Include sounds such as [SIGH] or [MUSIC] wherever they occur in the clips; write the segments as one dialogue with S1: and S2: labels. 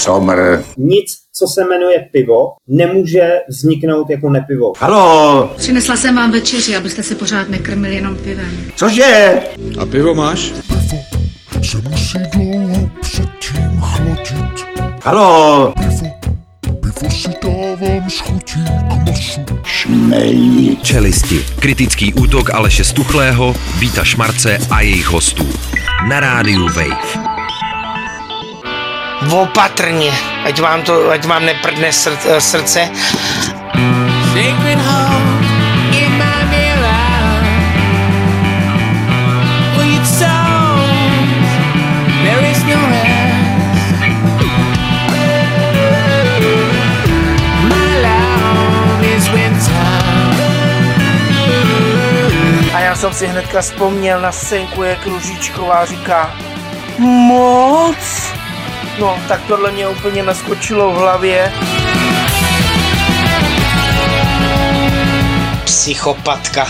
S1: Somr.
S2: Nic, co se jmenuje pivo, nemůže vzniknout jako nepivo.
S1: Halo,
S3: Přinesla jsem vám večeři, abyste se pořád nekrmili jenom pivem.
S1: cože?
S4: A pivo máš?
S5: se musí dlouho předtím chladit.
S1: Halo,
S5: Pivo, pivo si dávám s chutí k masu.
S1: šmelí.
S6: Čelisti. Kritický útok Aleše Stuchlého, Víta Šmarce a jejich hostů. Na rádiu Wave.
S7: Opatrně, ať vám to, ať vám neprdne srd, srdce.
S8: No rest. My love is winter.
S7: A já jsem si hnedka vzpomněl na scénku, jak Růžičková říká Moc? No, tak tohle mě úplně naskočilo v hlavě. Psychopatka.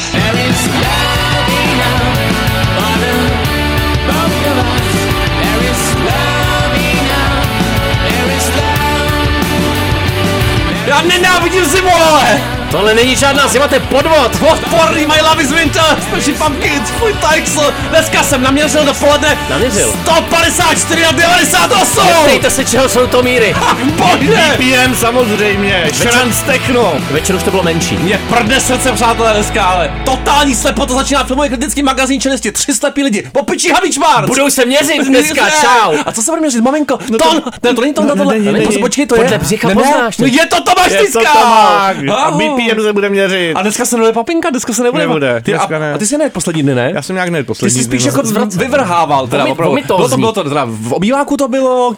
S9: Já nenávidím zimu, ale! Tohle není žádná zima, to je podvod! Odporný, my love is winter! Special pumpkins, fuj Tykesl! Dneska jsem naměřil dopoledne
S10: Naměřil?
S9: 154 a 98!
S10: Ptejte se, čeho jsou to míry.
S9: Bože!
S4: Pijem samozřejmě, šranc techno.
S10: Večer už to bylo menší.
S9: Mě prdne srdce, přátelé, dneska, ale totální slepota začíná filmový kritický magazín čelisti. Tři slepí lidi, po piči Habičmár!
S10: Budou se měřit dneska, čau.
S9: A co se bude měřit, maminko? No ton! Ne, to není ton,
S4: no,
S9: tohle. Počkej, to je.
S10: Podle břicha
S9: Ne, ne,
S10: poznáš to.
S9: No je to Tomáš
S4: to
S9: Tyska!
S4: A. BPM se bude měřit.
S9: A dneska se nebude papinka, dneska se nebude.
S4: Nebude,
S9: Ty, a,
S4: dneska ne.
S9: a ty jsi ne poslední dny, ne?
S4: Já jsem nějak ne
S9: Ty
S4: poslední.
S9: jsi spíš
S4: dny,
S9: jako vyvrhával, teda opravdu. Bylo to, bylo to, teda, v obýváku to bylo...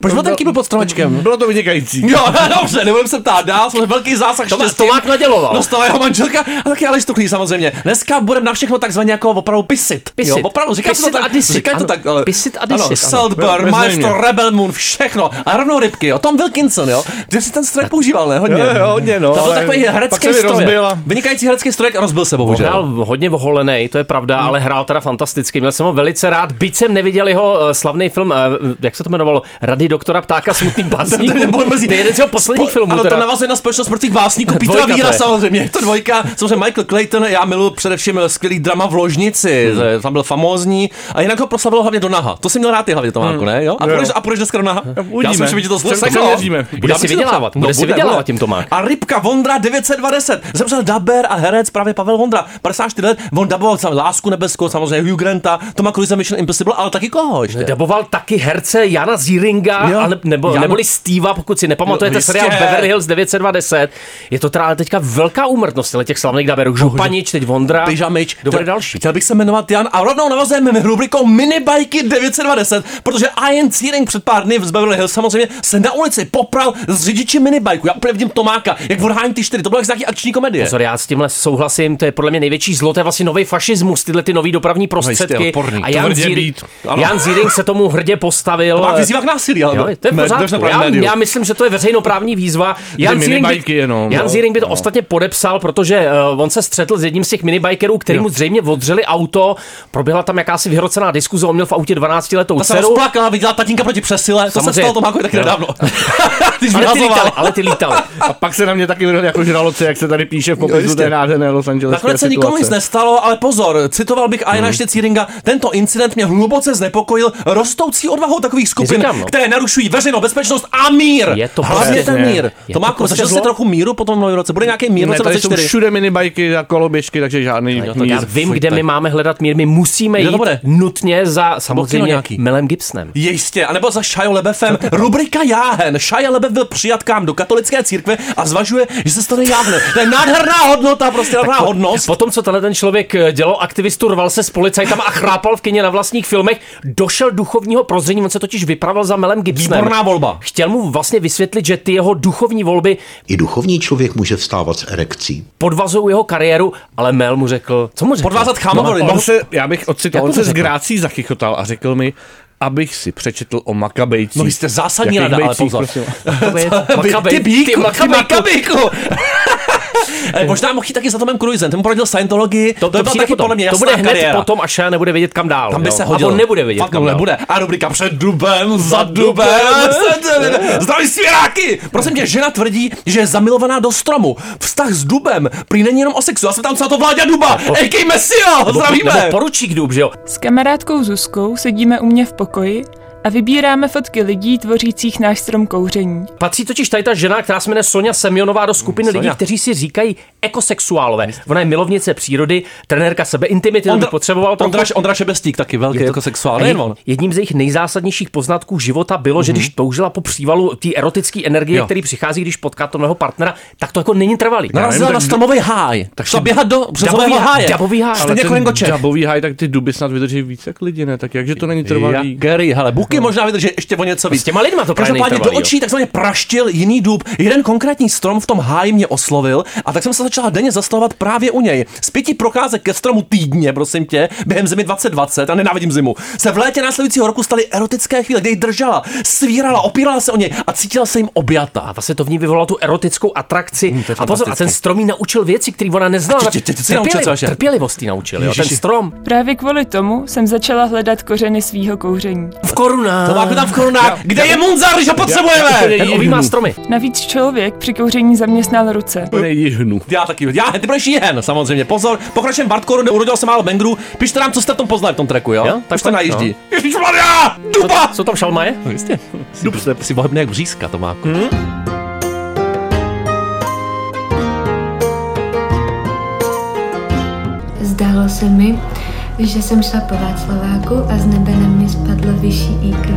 S9: Proč byl ten kýbl pod stromečkem?
S4: Bylo to vynikající.
S9: Jo, [LAUGHS] dobře, nebudem se ptát dál, jsme velký zásah
S10: To Mák naděloval.
S9: Dostala jeho manželka a taky Aleš Tuchlý samozřejmě. Dneska budeme na všechno takzvaně jako opravdu pisit.
S10: Pisit.
S9: Jo, opravdu, říká se to tak.
S10: a disit,
S9: Říká to tak, ale.
S10: Pisit a disit, ano.
S9: Saltburn, Maestro. Rebel Moon, všechno. A rovnou rybky, jo. Tom Wilkinson, jo. Ty jsi ten stroj používal, ne? Hodně.
S4: Jo, jo, hodně, no,
S9: To byl
S4: ale
S9: takový herecký stroj. Vynikající herecký stroj, rozbil se bohužel.
S10: Hrál hodně oholený, to je pravda,
S9: Hmm.
S10: ale hrál teda fantasticky. Měl jsem ho velice rád, byť jsem neviděl jeho eh, slavný film, eh, jak se to jmenovalo, Rady doktora ptáka smutný [LAUGHS] básník. To je jeden z jeho posledních filmů.
S9: Ano, to navazuje na společnost smrtvých básníků Petra
S10: Dvojka to
S9: Víra
S10: je.
S9: samozřejmě. Je to dvojka. Samozřejmě Michael Clayton, já miluji především skvělý drama v ložnici. Hmm. Tam byl famózní. A jinak ho proslavilo hlavně do Naha. To si měl rád ty hlavně, Tomáku, ne? Jo? A proč, a proč dneska do Naha? Já
S4: Uvidíme.
S9: si myslím, že to seklo.
S4: přeměříme.
S10: Bude si vydělávat, bude si vydělávat tím Tomák.
S9: A Rybka Vondra 920. Zemřel daber a herec právě Pavel Vondra. 54 let. On daboval Lásku nebeskou, samozřejmě Hugh Granta, Toma Cruise Mission Impossible, ale taky koho ještě?
S10: Daboval taky herce Jana Zíringa,
S9: Jo.
S10: ale, nebo,
S9: Jan-
S10: neboli Steva, pokud si nepamatujete
S9: Jo, jistě.
S10: seriál Beverly Hills 920. Je to teda ale teďka velká úmrtnost těch slavných daberů. Županič, teď Vondra.
S9: Pyžamič. Chtěl-
S10: další?
S9: Chtěl bych se jmenovat Jan a rovnou navazujeme rubrikou Minibajky 920, protože Ian Searing před pár dny v Beverly Hills samozřejmě se na ulici popral s řidiči minibajku. Já úplně vidím Tomáka, jak odháním ty čtyři. To bylo jak z nějaký akční komedie.
S10: Pozor, já s tímhle souhlasím, to je podle mě největší zlo, to je vlastně nový fašismus, tyhle ty nový dopravní prostředky.
S9: odporný.
S10: a
S9: To
S10: Jan, Zíring. Jan Zíring se tomu hrdě postavil.
S9: Tomák vyzývá k násilí, ale
S10: Jo, to je v pořádku. Já, já, myslím, že to je veřejnoprávní výzva. Jan Zíring, by,
S4: jenom,
S10: Jan
S4: no,
S10: Zíring by to
S4: no.
S10: ostatně podepsal, protože uh, on se střetl s jedním z těch minibikerů, který mu zřejmě odřeli auto. Proběhla tam jakási vyhrocená diskuze, on měl v autě 12 letou
S9: Ta se
S10: dceru.
S9: rozplakala, viděla tatínka proti přesile, to se
S10: Samozřejmě.
S9: stalo Tomákovi taky
S10: Jo.
S9: nedávno. [LAUGHS] [LAUGHS] Když
S10: Ale ty lítali, ale ty lítali.
S4: A pak se na mě taky vrhl jako žraloci, jak se tady píše v popisu té nádherné Los Angeles.
S9: Nakonec se nikomu nic nestalo, ale pozor, citoval bych Iana ještě Círinga, tento incident mě hluboce znepokojil rostoucí odvahou takových skupin,
S10: Říkám, no.
S9: Které narušují veřejnou bezpečnost a mír.
S10: Je to
S9: Hlavně ten mír.
S10: je
S9: To má
S10: to prostě zlo.
S9: trochu míru po tom novém roce? Bude nějaký mír
S4: Ne,
S9: roce
S4: tady jsou
S9: 24?
S4: všude minibajky a koloběžky, takže žádný
S10: tak
S4: mír.
S10: já vím,
S9: fuj,
S10: kde
S9: tak.
S10: my máme hledat mír. My musíme jít
S9: bude?
S10: nutně za samozřejmě
S9: nějaký?
S10: Melem Gibsonem.
S9: Jistě, anebo za Shia LeBeoufem. Rubrika Jáhen. Shia LeBeouf byl přijat kam do katolické církve a zvažuje, že se stane jáhne. To je nádherná hodnota, prostě nádherná hodnost.
S10: Potom, co tenhle ten člověk eh, dělal aktivistu, rval se s policajtama a chrápal v kině na vlastních filmech, došel duchovního prozření, on se totiž vypravil za Melem Gibsonem.
S9: Výborná volba.
S10: Chtěl mu vlastně vysvětlit, že ty jeho duchovní volby
S11: I duchovní člověk může vstávat s erekcí.
S10: podvazují jeho kariéru, ale Mel mu řekl, co mu řekl?
S9: Podvázat chámovory.
S4: On se, já bych ocitoval,
S10: Jak
S4: on se s
S10: řekl?
S4: grácí zachychotal a řekl mi, abych si přečetl o Makabejcích.
S9: No jste zásadní rada, ale pozor.
S4: prosím?
S10: Makabej- [LAUGHS]
S9: Ty bíku, ty
S10: makabejku. [LAUGHS]
S9: Eh, Možná mohl jít taky za Tomem Cruisem, ten mu poradil Scientologii, to, to, to byl taky
S10: potom.
S9: podle mě
S10: to bude hned
S9: kariéra.
S10: potom, až já nebude vědět kam dál.
S9: Tam by
S10: jo.
S9: se
S10: A
S9: hodil.
S10: on nebude vědět
S9: Fakt
S10: kam
S9: nebude. A rubrika před dubem, za dubem. [LAUGHS] Zdraví svěráky! Prosím tě, žena tvrdí, že je zamilovaná do stromu. Vztah s dubem prý není jenom o sexu. Já jsem tam co na to Vláďa Duba. Messio,
S10: Nebo,
S9: zdravíme.
S10: nebo poručík důb, že jo?
S12: S kamarádkou Zuzkou sedíme u mě v pokoji a vybíráme fotky lidí tvořících náš strom kouření.
S10: Patří totiž tady ta žena, která se jmenuje Sonja Semionová do skupiny
S9: Sonja.
S10: lidí, kteří si říkají ekosexuálové. Ona je milovnice přírody, trenérka sebeintimity, to by potřeboval trochu.
S9: Ondra, Ondra Šebestík taky velký
S10: Je to-
S9: jako sexuál,
S10: a
S9: nejen
S10: je-
S9: on.
S10: Jedním z jejich nejzásadnějších poznatků života bylo, že když toužila po přívalu té erotické energie,
S9: Jo.
S10: který přichází, když potká toho nového partnera, tak to jako není trvalý.
S9: Narazila na stromový háj. Tak šla běhat do březového
S10: Dabový
S9: háje.
S10: dabový háj.
S9: Stejně jako.
S4: Dabový haj, tak ty duby snad vydrží víc jak lidi, ne? Tak jakže to není trvalý?
S9: Gary, hele, buky možná vydrží ještě o něco víc.
S10: S těma lidma to právě
S9: Každopádně do očí takzvaně praštil jiný dub. Jeden konkrétní strom v tom háji mě oslovil a tak jsem se začala denně zastavovat právě u něj. Z pěti procházek ke stromu týdně, prosím tě, během zimy 2020 a nenávidím zimu, se v létě následujícího roku staly erotické chvíle, kdy ji držela, svírala, opírala se o něj a cítila se jim objata.
S10: A vlastně to v ní vyvolalo tu erotickou atrakci.
S9: Hmm, to je
S10: a pozor, a ten strom jí naučil věci, které ona neznala.
S9: Jí?
S10: Trpělivost jí naučil, jo, ten strom.
S12: Právě kvůli tomu jsem začala hledat kořeny svýho kouření.
S10: V korunách.
S9: To máme tam v korunách. Kde je Munzar, když ho potřebujeme?
S10: Ten objímá stromy.
S12: Navíc člověk při kouření zaměstnal ruce.
S4: Nejihnu.
S9: Já taky, já, ty budeš jihen, samozřejmě, pozor, pokračujeme Bartkoru, urodil se málo Bengru, pište nám, co jste v tom poznali v tom tracku, jo?
S10: Jo,
S9: tak Už to najíždí.
S10: no.
S9: Ježišmarja, duba!
S10: Co tam šalmaje?
S9: No jistě, dub jste si bohebný jak břízka, to má. Hmm?
S13: Zdálo se mi, že jsem šla po Václaváku a z nebe na mě spadlo vyšší IQ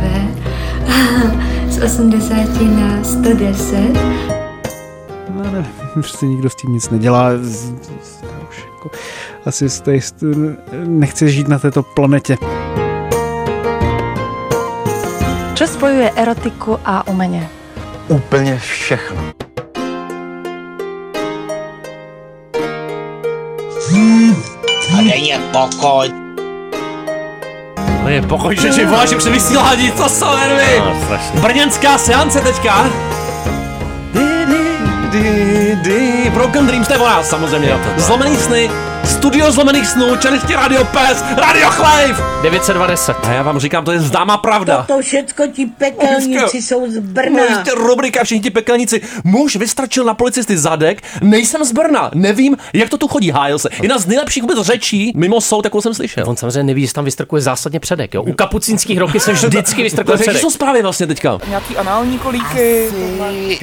S13: [LAUGHS] z 80 na 110.
S14: No, ne, [LAUGHS] prostě nikdo s tím nic nedělá. Z- z- já už jako, asi z té, nechci žít na této planetě.
S15: Co spojuje erotiku a umění?
S16: Úplně všechno.
S7: A dej je pokoj.
S9: No je pokoj, že že voláš při vysílání, to jsou nervy.
S10: No, strašně.
S9: Brněnská seance teďka. Di, di, di, di. Broken Dreams, to je o nás samozřejmě. Zlomený sny, studio zlomených snů, čelisti Radio Pes, Radio Chlejv.
S10: 920.
S9: A já vám říkám, to je známá pravda.
S17: To všecko ti pekelníci jsou z Brna.
S9: Ještě rubrika všichni ti pekelníci. Muž vystračil na policisty zadek, nejsem z Brna, nevím, jak to tu chodí, hájil se. Jedna z nejlepších vůbec řečí mimo soud, jakou jsem slyšel.
S10: On samozřejmě neví, že tam vystrkuje zásadně předek. Jo? U kapucínských roky se vždycky vystrkuje předek.
S9: jsou zprávy vlastně teďka.
S14: Nějaký anální kolíky.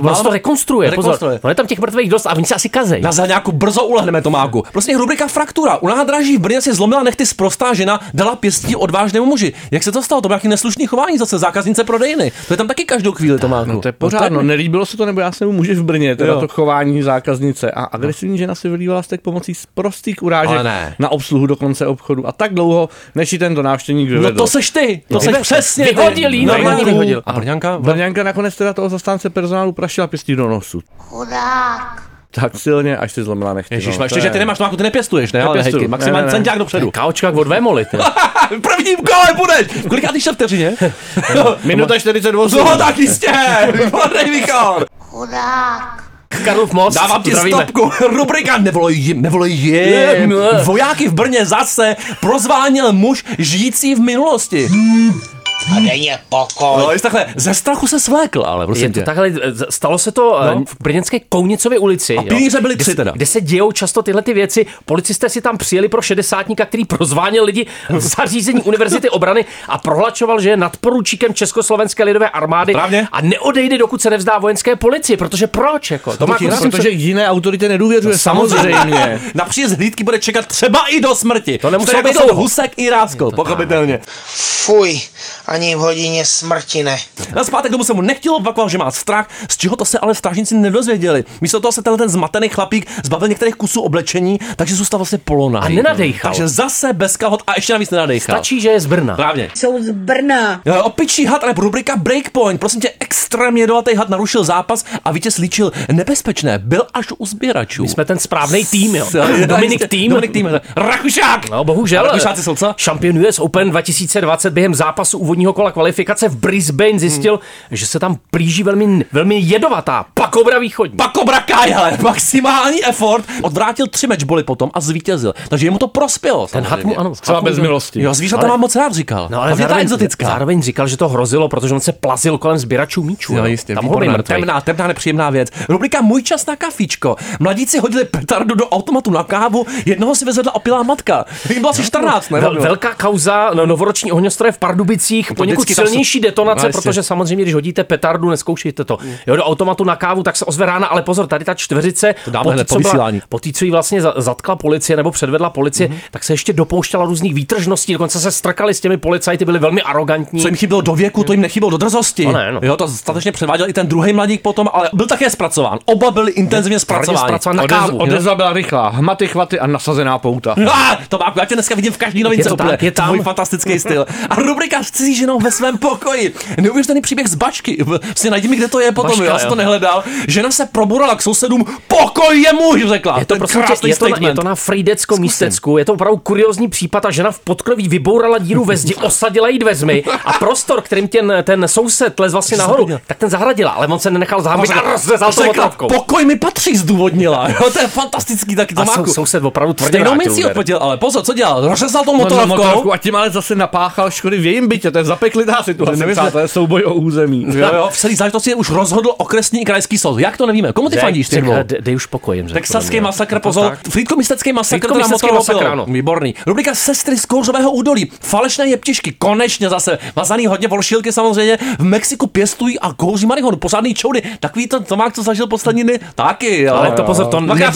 S10: On se to rekonstruuje, pozor.
S9: Rekonstruuje.
S10: On je tam těch mrtvých dost a oni se asi kazej.
S9: Na nějakou brzo ulehneme, Tomáku. Prostě rubrika Fraktura. U nádraží v Brně si zlomila nechty sprostá žena, dala pěstí odvážnému muži. Jak se to stalo? To bylo nějaký neslušný chování zase, zákaznice prodejny. To je tam taky každou chvíli, Tomáku.
S4: No to je pořád, no nelíbilo se to, nebo já jsem mu muži v Brně, teda
S9: Jo.
S4: to chování zákaznice. A agresivní žena si vylívala stek pomocí prostých urážek na obsluhu do konce obchodu. A tak dlouho, než ji tento návštěvník
S9: No
S4: vyvedl.
S9: to seš ty, to
S4: No.
S9: seš přesně.
S10: Vyhodil jí, normálně vyhodil.
S9: A Brňanka?
S4: Brňanka nakonec teda toho zastánce personálu prašila pěstí do nosu.
S17: Chudák.
S4: Tak silně, až si zlomila nechty.
S9: Ježíš,
S4: no,
S9: ještě,
S4: to
S9: že
S4: je-
S9: ty nemáš, Tomáku, ty nepěstuješ, ne? Ale
S4: Nepěstuju.
S9: hejky, maximálně
S4: Ne, ne, ne.
S9: centiák dopředu.
S10: Káočka od vémoly. ty.
S9: V prvním kole budeš! V kolikátý šel vteřině? [LAUGHS]
S4: Minuta 48.
S9: No tak jistě! Výborný výkon!
S17: Chudák.
S10: Karlov most.
S9: Dávám ti
S10: zdravíme.
S9: stopku. Rubrika nevolej jim, nevolej jim.
S10: Jim.
S9: Vojáky v Brně zase prozvánil muž žijící v minulosti.
S7: A je pokoj.
S9: No, jest takhle, ze strachu se svlékl, ale
S10: Je
S9: prosím
S10: to
S9: tě.
S10: takhle, z- stalo se to
S9: No.
S10: no. v brněnské Kounicově ulici.
S9: A
S10: jo,
S9: pilíře byly
S10: kde
S9: tři
S10: se-
S9: teda.
S10: Kde se dějou často tyhle ty věci. Policisté si tam přijeli pro šedesátníka, který prozvánil lidi v [LAUGHS] zařízení Univerzity obrany a prohlačoval, že je nadporučíkem Československé lidové armády
S9: Správně.
S10: a neodejde, dokud se nevzdá vojenské policii. Protože proč? Jako? To má
S4: Protože
S10: prostě-
S4: protože jiné autoritě nedůvěřuje, samozřejmě. [LAUGHS]
S9: Na příjezd hlídky bude čekat třeba i do smrti.
S10: To nemuselo
S9: Stejně
S10: být.
S9: Husek i Ráskol, pochopitelně.
S7: Fuj, ani v hodině smrti ne.
S9: Na zpátek domů se mu nechtělo opakovat, že má strach, z čeho to se ale strážníci nedozvěděli. Místo toho se tenhle ten zmatený chlapík zbavil některých kusů oblečení, takže zůstal vlastně polonaj.
S10: A nenadejchal.
S9: Takže zase bez kalhot a ještě navíc nenadejchal.
S10: Stačí, že je z Brna.
S9: Právě.
S17: Jsou z Brna.
S9: Jo, Opičí had, ale rubrika Breakpoint. Prosím tě, extrémně jedovatý had narušil zápas a vítěz líčil nebezpečné. Byl až u sběračů.
S10: My jsme ten správný tým, jo. [LAUGHS] Dominik tým.
S9: Dominik tým. Rakušák.
S10: No bohužel.
S9: Rakušáci jsou co?
S10: Šampion US Open 2020 během zápasu úvodního kola kvalifikace v Brisbane zjistil, že se tam plíží velmi, velmi jedovatá, Kobra východní.
S9: Pak Cobra Kai, ale maximální effort. Odvrátil tři matchboly potom a zvítězil. Takže jemu to prospělo.
S10: Ten had mu, ano.
S4: Třeba bez milosti.
S9: Jo, zvířata
S10: Ale-
S9: mám moc rád, říkal.
S10: No ale
S9: Hlavně ta
S10: zároveň,
S9: exotická.
S10: zároveň říkal, že to hrozilo, protože on se plazil kolem sběračů míčů.
S9: Jo,
S10: jo.
S9: jistě,
S10: Tam
S9: výborná, temná, temná, nepříjemná věc. Rubrika Můj čas na kafičko. Mladíci hodili petardu do automatu na kávu, jednoho si vezedla opilá matka. Jim bylo asi 14, ne?
S10: Vel, velká kauza, no, novoroční ohňostroje v Pardubicích,
S9: to
S10: poněkud
S9: vždycky tam
S10: silnější
S9: jsou-
S10: detonace,
S9: No,
S10: protože samozřejmě, když hodíte petardu, neskoušejte to. Jo, do automatu na kávu, tak se ozve rána, ale pozor, tady ta čtveřice,
S9: To dáme
S10: po té, co jí vlastně za- zatkla policie nebo předvedla policie,
S9: Mhm.
S10: tak se ještě dopouštěla různých výtržností, dokonce se strkali s těmi policajty, byli velmi arrogantní.
S9: Co jim chybělo do věku, to jim nechybělo do drzosti.
S10: No ne, no.
S9: Jo, to statečně předváděl i ten druhý mladík potom, ale byl také zpracován. Oba byli intenzivně zpracováni.
S10: zpracován na kávu.
S4: odezva byla rychlá. Hmaty, chvaty a nasazená pouta.
S9: Ah, [LAUGHS] to má, já tě dneska vidím v každý novince.
S10: Je to
S9: úplně.
S10: tak, je tam.
S9: Můj fantastický styl. A rubrika cizí ženou ve svém pokoji. Neuvěřitelný příběh z bačky. Si najdi mi, kde to je potom,
S10: Baška,
S9: jo, já jsem to nehledal. Žena se proburala k sousedům, pokoj je muž, řekla.
S10: Je to,
S9: Ten
S10: prosím tě,
S9: krásný
S10: je, to na, je to na Frejdecko místecku, je to opravdu kuriozní případ a žena v podkroví vybourala díru ve zdi, [LAUGHS] osadila jí dveřmi a prostor, kterým ten, ten soused les vlastně nahoru,
S9: Zahradila.
S10: tak ten zahradila, ale on se nenechal zahambit a rozřezal to
S9: Řekla,
S10: otravkou.
S9: Pokoj mi patří, zdůvodnila. [LAUGHS] Jo, to je fantastický taky to
S10: A sou, soused opravdu tvrdě
S9: Stejnou
S10: vrátil
S9: mincí
S10: úder.
S9: odplatil, ale pozor, co dělal? Rozřezal to motorovkou.
S4: motorovku a tím ale zase napáchal škody v jejím bytě. To je zapeklitá situace.
S9: Nevím,
S4: Nevím, to je souboj o území. [LAUGHS]
S9: Jo, jo, v celý záležitosti už rozhodl okresní i krajský soud. Jak to nevíme? Komu ty fandíš, ty
S10: Řek-
S9: dvou?
S10: de- Dej už pokoj
S9: Texaský masakr, pozor.
S10: tak.
S9: Frýdko-místecký masakr, to
S10: masakr.
S9: Výborný. Rubrika sestry z kouřového údolí. Falešné jeptišky, konečně zase. Mazaný hodně volšilky samozřejmě. V Mexiku pěstují a kouří marihonu. Pořádný čoudy. Takový to Tomák, co zažil poslední dny. Taky.
S10: Ale to pozor, to, nebyl,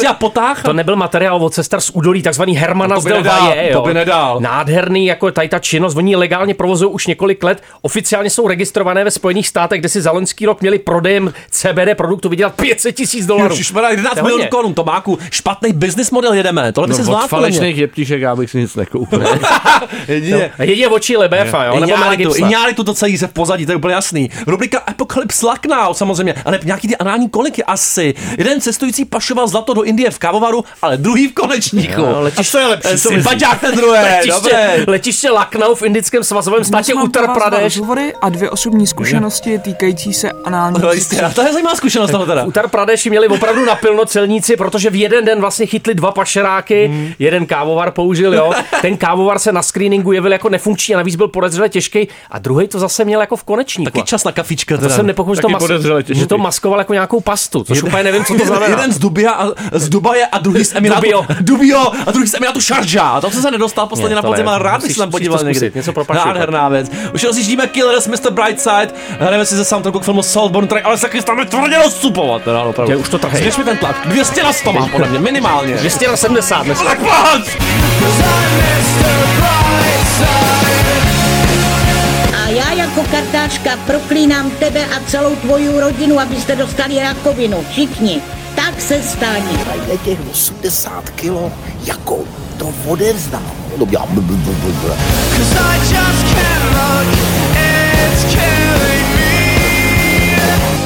S10: to nebyl materiál od sester z údolí, takzvaný Hermana z Delvaje.
S9: to by nedal.
S10: Nádherný, jako tady ta činnost, oni legálně provozují už několik let. Oficiálně jsou registrované ve Spojených státech, kde si za loňský rok měli prodejem CBD produktu vydělat 500 tisíc dolarů.
S9: Ježišmarja, 11
S10: To je
S9: milionů korun, Tomáku. Špatný business model jedeme. Tohle by se
S4: No, od
S9: zvládl. podle mě.
S4: falešných jeptišek já bych si nic nekoupil. [LAUGHS]
S9: Jedině.
S10: A Jedině oči Lebefa, jo? Nebo Mel
S9: I
S10: Gibson.
S9: tu to celý se v pozadí, to je úplně jasný. Rubrika Apocalypse Lucknow, samozřejmě, ale nějaký ty anální koliky asi. Jeden cestující pašoval zlato do Indie v kávovaru, ale druhý v konečníku.
S10: Jo, letiště-
S9: A co je lepší?
S10: Eh,
S9: Si baťák ten druhé,
S10: Letiště, letiště Lucknow v indickém svazovém státě
S18: pro
S10: Uttar Pradesh.
S18: rozhovory a dvě osobní zkušenosti týkající se anální
S9: No, jistě, a to je zajímavá zkušenost toho teda. [LAUGHS]
S10: Uttar Pradeši měli opravdu napilno celníci, protože v jeden den vlastně chytli dva pašeráky,
S9: Mhm.
S10: jeden kávovar použil, jo. [LAUGHS] Ten kávovar se na screeningu jevil jako nefunkční a navíc byl podezřele těžký a druhý to zase měl jako v konečníku.
S9: Taky čas na kafička
S10: A to
S9: teda.
S10: jsem nepochopil, že to, mas- že to maskoval jako nějakou pastu, což úplně nevím, co to znamená.
S9: Jeden z, Dubia a, z Dubaje a druhý z Emirátu.
S10: Dubio.
S9: Dubio a druhý z Emirátu Sharjah. To jsem se nedostal posledně na
S10: to
S9: podzim, ale rád bych se tam podíval
S10: to
S9: někdy.
S10: něco pro
S9: Nádherná věc. Už rozjíždíme Killers, Mr. Brightside. Hrajeme si ze soundtracku k filmu Saltborn Track, ale se chystáme tvrdě rozcupovat. Teda, opravdu.
S10: Tě už to trhej.
S9: Zvěř mi ten tlak. 200 na 100 mám podle mě, minimálně.
S10: 200 na 70 dnes.
S9: Tak pojď!
S17: A já jako kartářka proklínám tebe a celou tvoji rodinu, abyste dostali rakovinu. Všichni. Tak se staň.
S16: Tady těch 80 kilo, jako to odevzdám. No, já, b.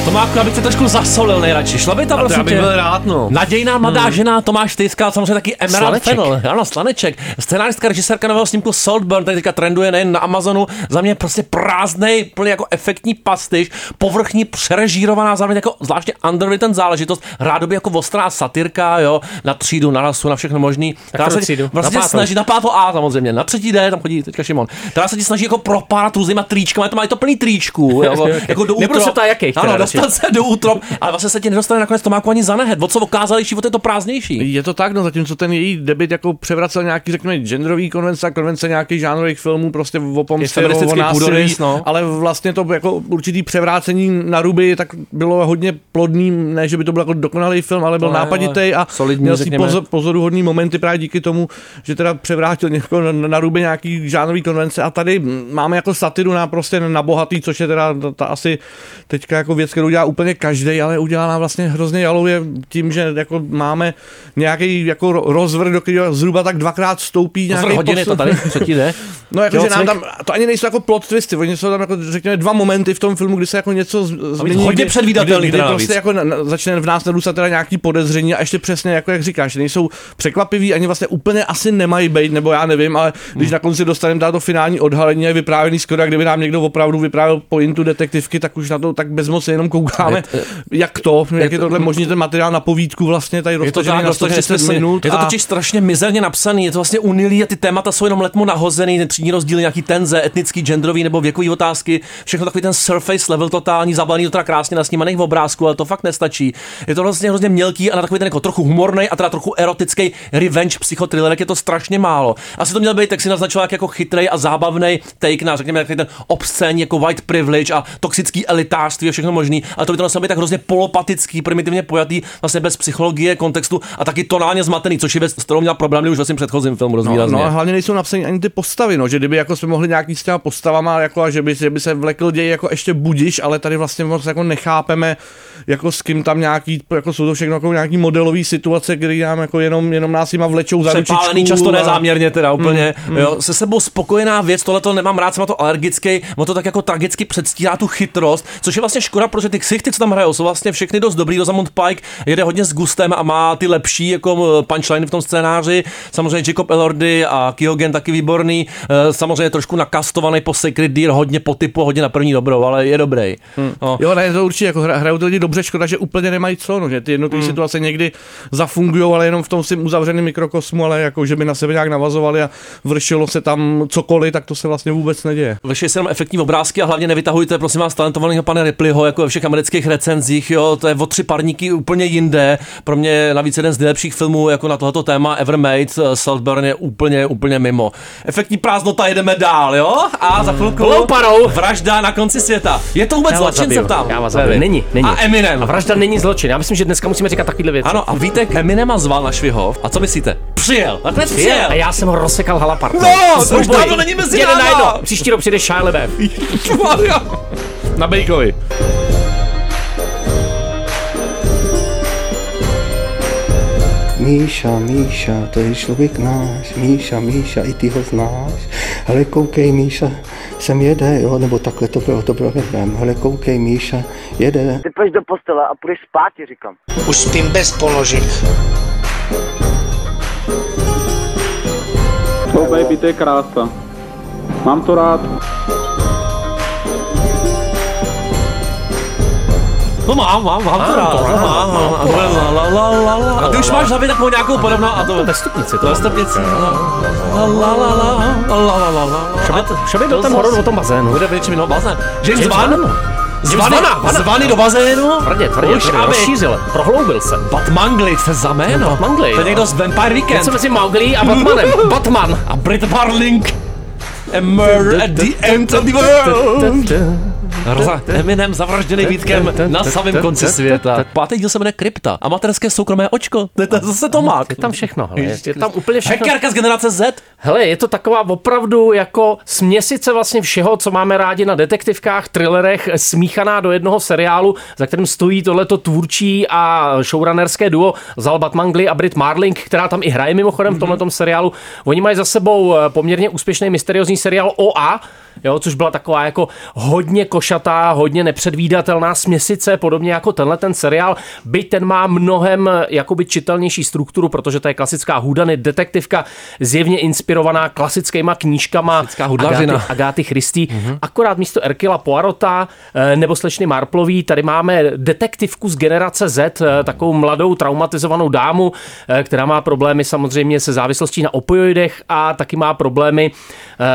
S9: Tomáku, já bych se trošku zasolil nejradši. Šla by tam, prosím
S4: já bych byl rád, no.
S9: Nadějná mladá žena Tomáš Tejská, samozřejmě taky Emerald
S10: Slaneček.
S9: Fennel. Ano, Slaneček. Scenáristka, režisérka nového snímku Saltburn, tady teďka trenduje nejen na Amazonu. Za mě prostě prázdnej, plný jako efektní pastyž, povrchní, přerežírovaná, zároveň jako zvláště underwritten záležitost. Rádoby jako ostrá satyrka, jo, na třídu, na rasu, na všechno možný. Která se
S10: třídu?
S9: vlastně
S10: Na pátou.
S9: snaží na pátou A samozřejmě, na třetí D, tam chodí teďka Šimon. Která se ti snaží jako propárat různýma tričkama, to má to plný tričků, jo, [LAUGHS] jako do
S10: Nebudu
S9: útrop.
S10: se jakých teda
S9: Ano. Dostat se do útrop, ale vlastně se ti nedostane nakonec Tomáku ani za nehet. O co okázali, život je to prázdnější.
S4: Je to tak, no zatímco ten její debit jako převracel nějaký, řekněme, genderový konvence a konvence nějakých žánrových filmů, prostě o pomstě, o, násilí,
S9: no.
S4: ale vlastně to jako určitý převrácení na ruby, tak bylo hodně plodný, ne, že by to byl jako dokonalý film, ale byl
S9: No
S4: nápaditý a
S9: solidní,
S4: měl si pozor, pozoruhodný momenty právě díky tomu, že teda převrátil někoho na, na ruby nějaký žánrový konvence a tady máme jako satiru na prostě na bohatý, což je teda ta, ta asi teďka jako věc, kterou dělá úplně každý, ale udělá nám vlastně hrozně jaluje tím, že jako máme nějaký jako ro- rozvrh, do kterého zhruba tak dvakrát stoupí nějaký
S9: hodiny to tady, třetí jde. [LAUGHS]
S4: No jako, že nám tam, to ani nejsou jako plot twisty, oni jsou tam jako, řekněme, dva momenty v tom filmu, kdy se jako něco změní.
S9: hodně předvídatelný
S4: Kdy, kdy prostě jako na, na, začne v nás narůstat teda nějaký podezření a ještě přesně, jako jak říkáš, nejsou překvapivý, ani vlastně úplně asi nemají být, nebo já nevím, ale když
S9: Hmm.
S4: na konci dostaneme to finální odhalení, je vyprávěný skoro, kdyby nám někdo opravdu vyprávěl pointu detektivky, tak už na to tak bezmocně jenom koukáme koukáme, jak to, jak je tohle možný ten materiál na povídku vlastně tady
S9: Je to
S4: roztažený na
S9: roztažený
S4: 130
S9: nesmyslně.
S4: minut.
S9: Je to totiž strašně mizerně napsaný, je to vlastně unilý a ty témata jsou jenom letmo nahozený, třídní rozdíl, nějaký tenze, etnický, genderový nebo věkový otázky, všechno takový ten surface level totální, zabalený do teda krásně nasnímaných obrázků, ale to fakt nestačí. Je to vlastně hrozně mělký a na takový ten jako trochu humorný a teda trochu erotický revenge psychothrillerek je to strašně málo. Asi to měl být, tak si naznačoval jak jako chytrý a zábavný take na, řekněme, ten obscén jako white privilege a toxický elitářství a všechno možný, ale to by to muselo být tak hrozně polopatický, primitivně pojatý, vlastně bez psychologie, kontextu a taky tonálně zmatený, což je věc, s kterou měl problémy už ve svém předchozím filmu dost
S4: No, no a hlavně nejsou napsané ani ty postavy, no, že kdyby jako jsme mohli nějaký s těma postavama, jako, a že, by, že by se vlekl děj jako ještě budiš, ale tady vlastně moc jako nechápeme, jako s kým tam nějaký, jako jsou to všechno jako nějaký modelový situace, kdy nám jako jenom, jenom nás jima vlečou za ručičku
S9: často
S4: a-
S9: nezáměrně teda úplně,
S4: Mm,
S9: jo, se sebou spokojená věc, tohle to nemám rád, jsem na to alergický, on to tak jako tragicky předstírá tu chytrost, což je vlastně škoda, protože ty ksichty, co tam hrajou, jsou vlastně všechny dost dobrý, Rosamund Pike jede hodně s gustem a má ty lepší jako punchline v tom scénáři, samozřejmě Jacob Elordy a Kyogen taky výborný, eh, samozřejmě trošku nakastovaný po Sacred Deer, hodně po typu, hodně na první dobrou, ale je dobrý. No.
S4: Jo, ne, to určitě, jako hra- hrajou to lidi dobře, škoda, že úplně nemají co, no, že ty jednotlivé
S9: Hmm.
S4: situace někdy zafungují, ale jenom v tom svým uzavřeném mikrokosmu, ale jako, že by na sebe nějak navazovali a vršilo se tam cokoliv, tak to se vlastně vůbec neděje.
S9: Vyšly se jenom efektní obrázky a hlavně nevytahujte, prosím vás, talentovaného pana Ripleyho, jako ve všech amerických recenzích, jo, to je o tři parníky úplně jinde. Pro mě navíc jeden z nejlepších filmů jako na tohoto téma ever made, eh, Saltburn je úplně, úplně mimo. Efektní prázdnota, jedeme dál, jo? A za chvilku
S10: Louparou.
S9: vražda na konci světa. Je to vůbec zločin, jsem tam?
S10: Já vás zabiju. Není, není.
S9: A Eminem.
S10: A vražda není zločin. Já myslím, že dneska musíme říkat takovýhle věci.
S9: Ano, a Vítek Eminema zval na Švihov. A co myslíte? Přijel. Nakonec přijel.
S10: A já jsem ho rozsekal halapart.
S9: No, to už dávno není mezi náma.
S10: na jedno. Příští rok přijde Shia LaBeouf. [LAUGHS]
S4: Na Bejkovi.
S19: Míša, Míša, to je člověk náš, Míša, Míša, i ty ho znáš. Hele, koukej, Míša, sem jede, jo, nebo takhle to bylo, to bylo nevím. Hele, koukej, Míša, jede.
S20: Ty půjdeš do postele a půjdeš spát, ti říkám.
S7: Už spím bez položek.
S21: Oh baby, to je krása. Mám to rád.
S9: No mám, mám, mám vlma, vlma, no, A Ty už máš hlavě takovou nějakou podobnou a to...
S10: Ve stupnici.
S9: To Ve stupnici.
S10: Šoby byl tam horor o tom bazénu.
S9: Bude většinou no, bazén. James Wan?
S10: Zvaný, no.
S9: zvaný do bazénu?
S10: Tvrdě, tvrdě,
S9: Už
S10: tvrdě, rozšířil, prohloubil se.
S9: Batmanglit se za jméno.
S10: Batmanglit.
S9: To je
S10: no.
S9: někdo z Vampire Weekend.
S10: Něco mezi Mowgli a Batmanem. Batman.
S9: A Brit Barling. A murder at the end of the world. Roza, Eminem zavražděný Vítkem na samém konci světa. Pátý díl se jmenuje Krypta. Amatérské soukromé očko. To je to zase Tomák.
S10: Je tam všechno, hele, je, tam úplně všechno.
S9: Hackerka z generace Z.
S10: Hele, je to taková opravdu jako směsice vlastně všeho, co máme rádi na detektivkách, thrillerech, smíchaná do jednoho seriálu, za kterým stojí tohleto tvůrčí a showrunnerské duo Zal Batmangli a Brit Marling, která tam i hraje mimochodem v tomhletom seriálu. Oni mají za sebou eh, poměrně úspěšný mysteriózní seriál OA, Jo, což byla taková jako hodně košatá, hodně nepředvídatelná směsice, podobně jako tenhle ten seriál, byť ten má mnohem eh, jakoby čitelnější strukturu, protože to je klasická hudany detektivka, zjevně inspirovaná klasickýma knížkama
S9: Klasická hudlařina.
S10: Agáty, Agáty Christy. Mm-hmm. Akorát místo Erkila Poirota eh, nebo slečny Marplový, tady máme detektivku z generace Z, eh, takovou mladou traumatizovanou dámu, která má problémy samozřejmě se závislostí na opioidech a taky má problémy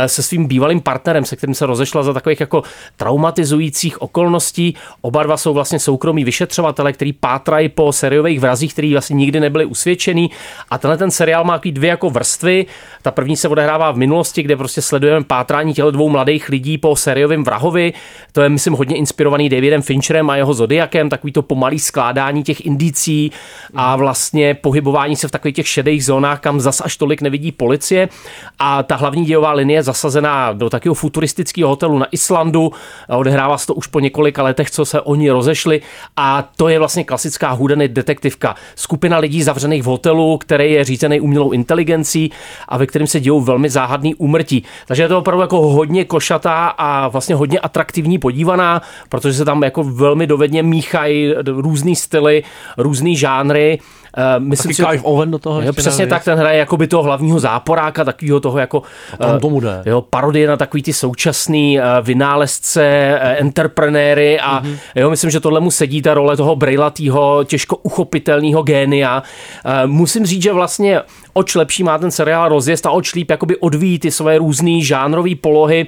S10: se svým bývalým partnerem, se kterým se rozešla za takových jako traumatizujících okolností. Oba dva jsou vlastně soukromí vyšetřovatele, který pátrají po seriových vrazích, který vlastně nikdy nebyli usvědčený. A tenhle ten seriál má takový dvě jako vrstvy. Ta první se odehrává v minulosti, kde prostě sledujeme pátrání těchto dvou mladých lidí po sériovém vrahovi. To je, myslím, hodně inspirovaný Davidem Fincherem a jeho Zodiakem, takový to pomalý skládání těch indicí a vlastně pohybování se v takových těch šedých zónách, kam zas až tolik nevidí policie. A ta hlavní dějová linie je zasazená do takového futuristického hotelu na Islandu. Odehrává se to už po několika letech, co se oni rozešli. A to je vlastně klasická hudeny detektivka. Skupina lidí zavřených v hotelu, který je řízený umělou inteligencí a ve kterém se dějou velmi záhadný úmrtí. Takže je to opravdu jako hodně košatá a vlastně hodně atraktivní podívaná, protože se tam jako velmi dovedně míchají různý styly, různý žánry. Eh, Myslím si,
S9: Clive Owen do toho
S10: Jo, přesně tak, ten hraje jako by toho hlavního záporáka, takového toho jako
S9: tam
S10: eh,
S9: tomu jde.
S10: Jo, parodie na takový ty současný eh, vynálezce, entreprenéry a
S9: Mhm.
S10: mm-hmm. jo, myslím, že tohle mu sedí ta role toho brejlatýho, těžko uchopitelného génia. Musím říct, že vlastně oč lepší má ten seriál rozjezd a oč líp jakoby odvíjí ty svoje různé žánrové polohy.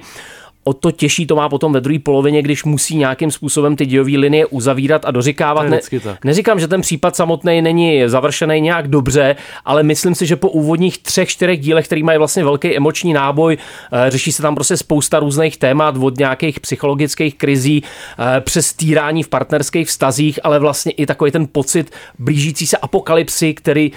S10: O to těžší to má potom ve druhé polovině, když musí nějakým způsobem ty dějové linie uzavírat a doříkávat.
S9: Je
S10: Ne, neříkám, že ten případ samotný není završený nějak dobře, ale myslím si, že po úvodních třech, čtyřech dílech, který mají vlastně velký emoční náboj, eh, řeší se tam prostě spousta různých témat, od nějakých psychologických krizí, eh, přes týrání v partnerských vztazích, ale vlastně i takový ten pocit blížící se apokalypsy, který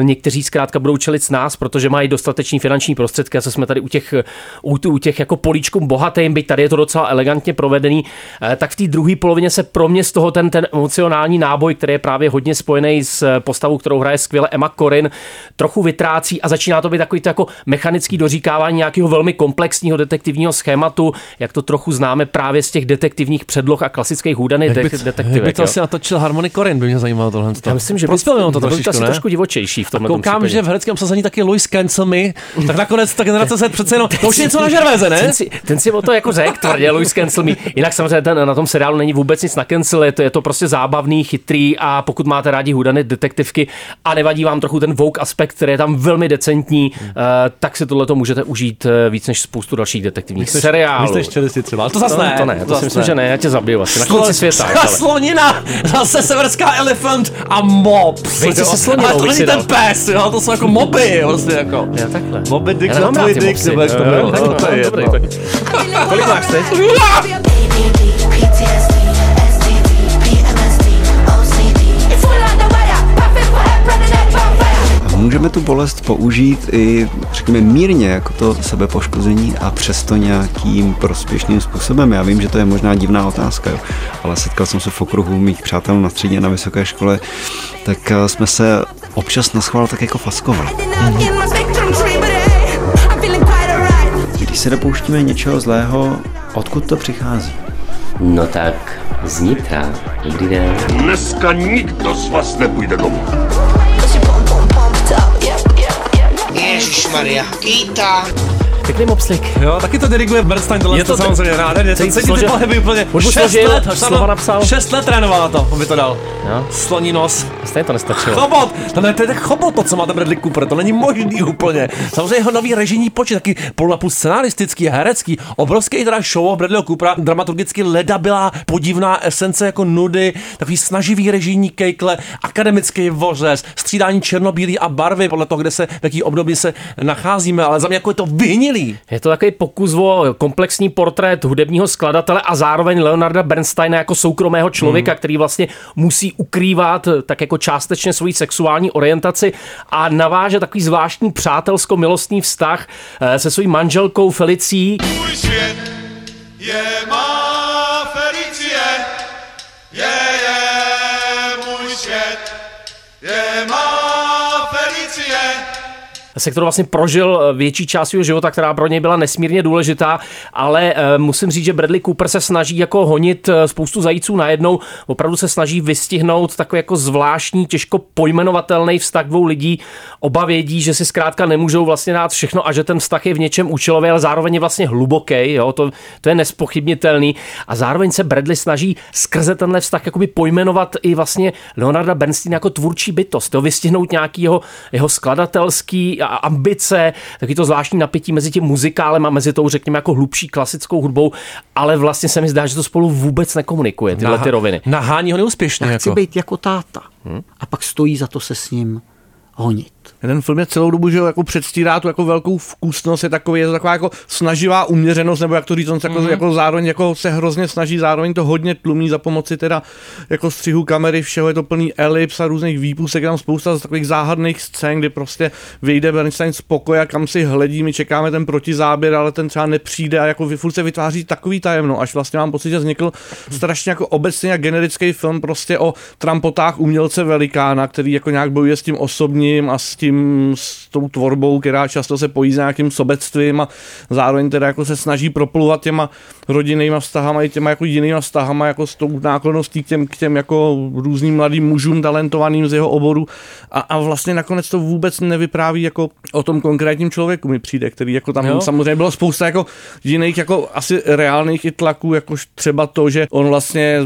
S10: eh, někteří zkrátka budou čelit s nás, protože mají dostatečný finanční prostředky a co jsme tady u těch, u, u těch jako políčkům bohatým, byť tady je to docela elegantně provedený, eh, tak v té druhé polovině se pro mě z toho ten, ten emocionální náboj, který je právě hodně spojený s eh, postavou, kterou hraje skvěle Emma Corin, trochu vytrácí a začíná to být takový to jako mechanický doříkávání nějakého velmi komplexního detektivního schématu, jak to trochu známe právě z těch detektivních předloh a klasických hůdaných
S9: Jak by,
S10: de-
S9: jak
S10: detektivek.
S9: by to
S10: jo.
S9: asi natočil Harmony Corin, by mě zajímalo tohle.
S10: Já myslím, že by-
S9: to
S10: to
S9: trošičku,
S10: asi
S9: ne?
S10: trošku divočejší v tomhle tom
S9: Koukám,
S10: případě.
S9: že v hereckém obsazení taky Louis Cancel Me, tak nakonec ta generace Z přece jenom, to už je něco na žervéze, ne?
S10: Ten si, ten si o to jako řekl tvrdě, Louis Cancel Me. Jinak samozřejmě ten, na tom seriálu není vůbec nic na cancel, je to, je to prostě zábavný, chytrý a pokud máte rádi hudany detektivky a nevadí vám trochu ten Vogue aspekt, který je tam velmi decentní, hmm. uh, tak si tohle to můžete užít uh, víc než spoustu dalších detektivních
S9: Myslíš-
S10: seriálů.
S9: myslíš Chelsea třeba, ale to zas
S10: no,
S9: ne,
S10: To ne,
S9: to
S10: to, si myslím,
S9: ne.
S10: že ne, já tě zabiju asi na konci světa. [LAUGHS] ale-
S9: Slonina, zase severská elephant a mob.
S10: Vejci se sloninou
S9: Ale to není ten pes, jo, to jsou jako moby, prostě jako.
S10: Já takhle.
S9: Moby Dick
S10: rád
S9: tvůj dick, to
S10: takhle,
S9: No, to
S10: Kolik máš teď?
S22: A můžeme tu bolest použít i, řekněme, mírně jako to sebepoškození a přesto nějakým prospěšným způsobem. Já vím, že to je možná divná otázka, jo, ale setkal jsem se v okruhu mých přátel na střední a na vysoké škole, tak eh, jsme se občas na schvál tak jako faskovali. Když se dopouštíme něčeho zlého, odkud to přichází?
S23: No tak, znitra. Dobrý den.
S5: Dneska nikdo z vás nepůjde domů.
S7: Ježíš Maria, Kýta.
S10: Pěkný mopslik.
S9: Jo, taky to diriguje Bernstein, tohle
S10: Je
S9: to
S10: to
S9: samozřejmě rád. Je to
S10: celý
S9: celý ty pohyby úplně.
S10: Už
S9: Šest let, až
S10: slova napsal.
S9: Šest let trénoval na to, aby to dal.
S10: Jo.
S9: Sloní nos.
S10: Stejně to nestačilo.
S9: Chobot! To, ne, to je tak chobot, to, co má ten Bradley Cooper, to není možný úplně. Samozřejmě jeho nový režijní počet, taky půl na půl scenaristický, herecký, obrovský teda show Bradleyho Coopera, dramaturgicky leda byla podivná esence jako nudy, takový snaživý režijní kejkle, akademický vořez, střídání černobílý a barvy, podle toho, kde se, v jaký období se nacházíme, ale za mě jako je to vyhnilý.
S10: Je to takový pokus o komplexní portrét hudebního skladatele a zároveň Leonarda Bernsteina jako soukromého člověka, který vlastně musí ukrývat tak jako částečně svoji sexuální orientaci a naváže takový zvláštní přátelsko-milostný vztah eh, se svojí manželkou Felicí.
S24: Můj svět je má
S10: se kterou vlastně prožil eh, větší část svého života, která pro něj byla nesmírně důležitá, ale eh, musím říct, že Bradley Cooper se snaží jako honit eh, spoustu zajíců najednou, opravdu se snaží vystihnout takový jako zvláštní, těžko pojmenovatelný vztah dvou lidí. Oba vědí, že si zkrátka nemůžou vlastně dát všechno a že ten vztah je v něčem účelový, ale zároveň je vlastně hluboký, jo, to, to je nespochybnitelný a zároveň se Bradley snaží skrze tenhle vztah jakoby pojmenovat i vlastně Leonarda Bernsteina jako tvůrčí bytost, jo, vystihnout nějaký jeho, jeho skladatelský a ambice, taky to zvláštní napětí mezi tím muzikálem a mezi tou, řekněme, jako hlubší klasickou hudbou, ale vlastně se mi zdá, že to spolu vůbec nekomunikuje, tyhle ty roviny.
S9: Nahání ho neúspěšně.
S16: Já chci
S9: Jako.
S16: být jako táta. A pak stojí za to se s ním honit.
S4: Ten film je celou dobu, že jako předstírá tu jako velkou vkusnost, je takový, je to taková jako snaživá uměřenost, nebo jak to říct, on se jako,
S9: Mhm.
S4: jako zároveň jako se hrozně snaží, zároveň to hodně tlumí za pomoci teda jako střihu kamery, všeho je to plný elips a různých výpusek, je tam spousta z takových záhadných scén, kdy prostě vyjde Bernstein z pokoje, kam si hledí, my čekáme ten protizáběr, ale ten třeba nepřijde a jako furt se vytváří takový tajemno, až vlastně mám pocit, že vznikl strašně jako obecně a generický film prostě o trampotách umělce velikána, který jako nějak bojuje s tím osobním a s tím, s tou tvorbou, která často se pojí s nějakým sobectvím a zároveň teda jako se snaží propluvat těma rodinnýma vztahama i těma jako jinýma vztahama, jako s tou náklonností k těm, k těm jako různým mladým mužům talentovaným z jeho oboru a, a vlastně nakonec to vůbec nevypráví jako o tom konkrétním člověku mi přijde, který jako tam
S9: jo.
S4: samozřejmě bylo spousta jako jiných jako asi reálných i tlaků, jako třeba to, že on vlastně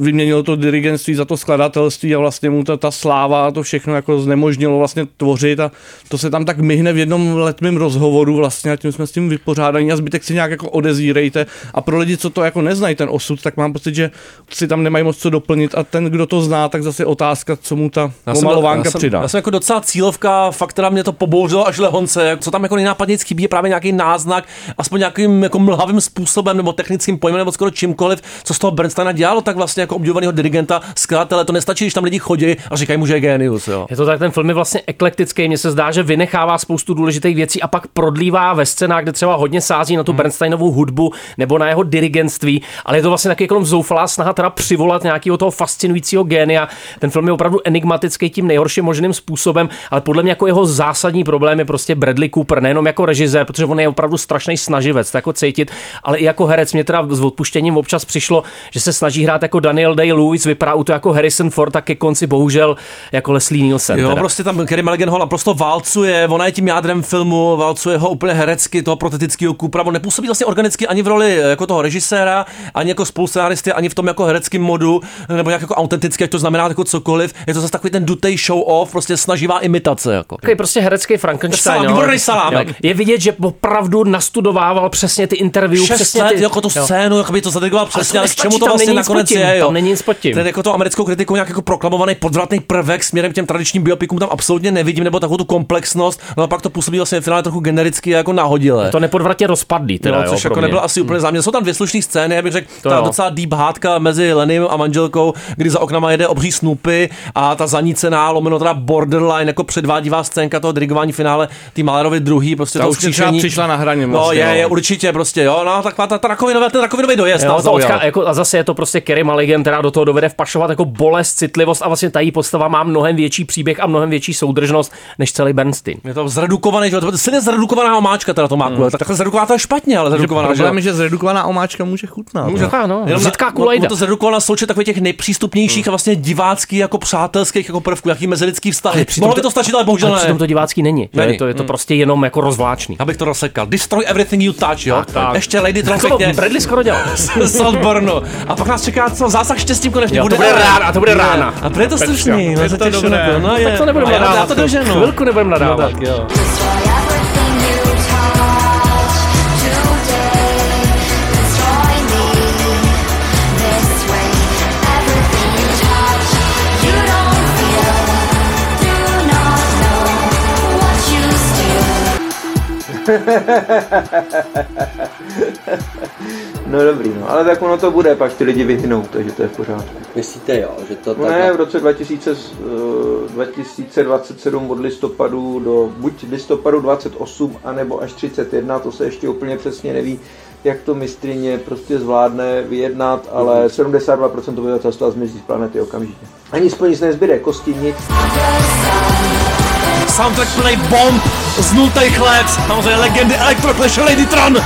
S4: vyměnil to dirigentství za to skladatelství a vlastně mu ta, ta sláva a to všechno jako znemožnilo vlastně tvořit a to se tam tak myhne v jednom letmém rozhovoru vlastně a tím jsme s tím vypořádaní a zbytek si nějak jako odezírejte a pro lidi, co to jako neznají ten osud, tak mám pocit, že si tam nemají moc co doplnit a ten, kdo to zná, tak zase otázka, co mu ta
S9: Já jsem,
S4: pomalovánka
S9: já, jsem,
S4: přidá.
S9: já jsem jako docela cílovka, fakt teda mě to pobouřilo až lehonce, co tam jako nejnápadněji chybí je právě nějaký náznak, aspoň nějakým jako mlhavým způsobem nebo technickým pojmem nebo skoro čímkoliv, co z toho Bernsteina dělalo, tak vlastně jako obdivovaného dirigenta, skladatele, to nestačí, když tam lidi chodí a říkají mu, že je genius, jo.
S10: Je to tak, ten film je vlastně eklektický, mně se zdá, že vynechává spoustu důležitých věcí a pak prodlívá ve scénách, kde třeba hodně sází na tu hmm. Bernsteinovou hudbu nebo na jeho dirigentství, ale je to vlastně taky jako zoufalá snaha teda přivolat nějakého toho fascinujícího génia. Ten film je opravdu enigmatický tím nejhorším možným způsobem, ale podle mě jako jeho zásadní problém je prostě Bradley Cooper, nejenom jako režisér, protože on je opravdu strašný snaživec, to jako cítit, ale i jako herec mě teda s odpuštěním občas přišlo, že se snaží hrát jako Daniel Day-Lewis, vypadá u to jako Harrison Ford a ke konci bohužel jako Leslie Nielsen.
S9: Jo,
S10: teda.
S9: prostě tam Kerry Mulligan ho naprosto válcuje, ona je tím jádrem filmu, válcuje ho úplně herecky, toho protetického Coopera, on nepůsobí vlastně organicky ani v roli jako toho režiséra, ani jako spolustaristy, ani v tom jako hereckým modu, nebo jak jako autenticky, ať to znamená jako cokoliv. Je to zase takový ten dutej show off, prostě snaživá imitace. Jako.
S10: Takový prostě herecký Frankenstein.
S9: Salám,
S10: jo.
S9: výborný salámek.
S10: Jo. Je vidět, že opravdu nastudovával přesně ty interview, přesně
S9: let,
S10: ty,
S9: jako tu scénu, jak by to zadirigoval přesně, ale k čemu to vlastně nakonec je. Jo.
S10: Tam není nic pod tím.
S9: Ten jako to americkou kritikou nějak jako proklamovaný podvratný prvek směrem k těm tradičním biopikům tam absolutně nevidím, nebo takovou tu komplexnost, no a pak to působí vlastně v finále trochu genericky a jako nahodile.
S10: To nepodvratně rozpadlý, teda,
S9: jo,
S10: jo,
S9: což
S10: pro
S9: jako
S10: mě.
S9: nebylo asi úplně záměr. Jsou tam dvě slušné scény, já bych řekl,
S10: To
S9: ta
S10: jo.
S9: docela deep hádka mezi Lenym a manželkou, kdy za oknama jede obří Snoopy a ta zanícená, lomeno teda borderline, jako předvádivá scénka toho dirigování finále, ty Malerovi druhý, prostě
S4: Ta
S9: to
S4: už přišla na hraně
S9: No
S4: vlastně,
S9: je,
S4: no.
S9: je, určitě prostě, jo, no, taková ta, ta rakovinová, ten rakovinový dojezd
S10: Jo, to odchá, jako, a zase je to prostě Kerry Mulligan, která do toho dovede vpašovat jako bolest, citlivost a vlastně ta její postava má mnohem větší příběh a mnohem větší soudržnost než celý Bernstein.
S9: Je to zredukovaný, že jo, to je silně zredukovaná omáčka teda to má hmm. Takhle zredukovaná to je špatně, ale zredukovaná, že.
S4: Problém je, že zredukovaná omáčka může chutnat.
S9: Může.
S10: Aha, no.
S9: Jenom na-
S10: kulejda.
S9: To zredukovaná součet takových těch nejpřístupnějších a vlastně diváckých jako přátelských jako prvků, jaký mezilidský vztahy. Mohlo by to stačit, ale bohužel
S10: ale
S9: ne.
S10: přitom to divácký není.
S9: Není.
S10: Je to, je to
S9: Hmm.
S10: prostě jenom jako rozvláčný.
S9: Abych to rozsekal. Destroy everything you touch, jo?
S10: Tak, tak.
S9: Ještě Lady pěkně.
S10: Bradley skoro dělal. [LAUGHS]
S9: Saltburnu. A pak nás čeká co? Zásah štěstím konečně.
S10: Jo, to bude rána, a to bude rána.
S9: A to je to slušný. no,
S10: je to
S9: těším
S10: dobré.
S9: na to. No, je.
S10: Tak to nebudeme
S9: A já- Já
S10: nadávat.
S9: to doženu.
S10: Chvilku nebudeme nadávat.
S9: No, tak jo. [LAUGHS]
S25: No dobrý, no, ale tak ono to bude, pak ty lidi vyhnou, takže to je v pořádku.
S26: Myslíte jo, že to
S25: No ne, v roce 2000, eh, 2027 od listopadu do buď listopadu 28, anebo až 31, to se ještě úplně přesně neví, jak to mistrině prostě zvládne vyjednat, ale 72% obyvatelstva zmizí z planety okamžitě. Ani spolu nic nezbyde, kosti nic.
S9: Soundtrack plný bomb, znultých let, samozřejmě legendy Electroclash Lady Tron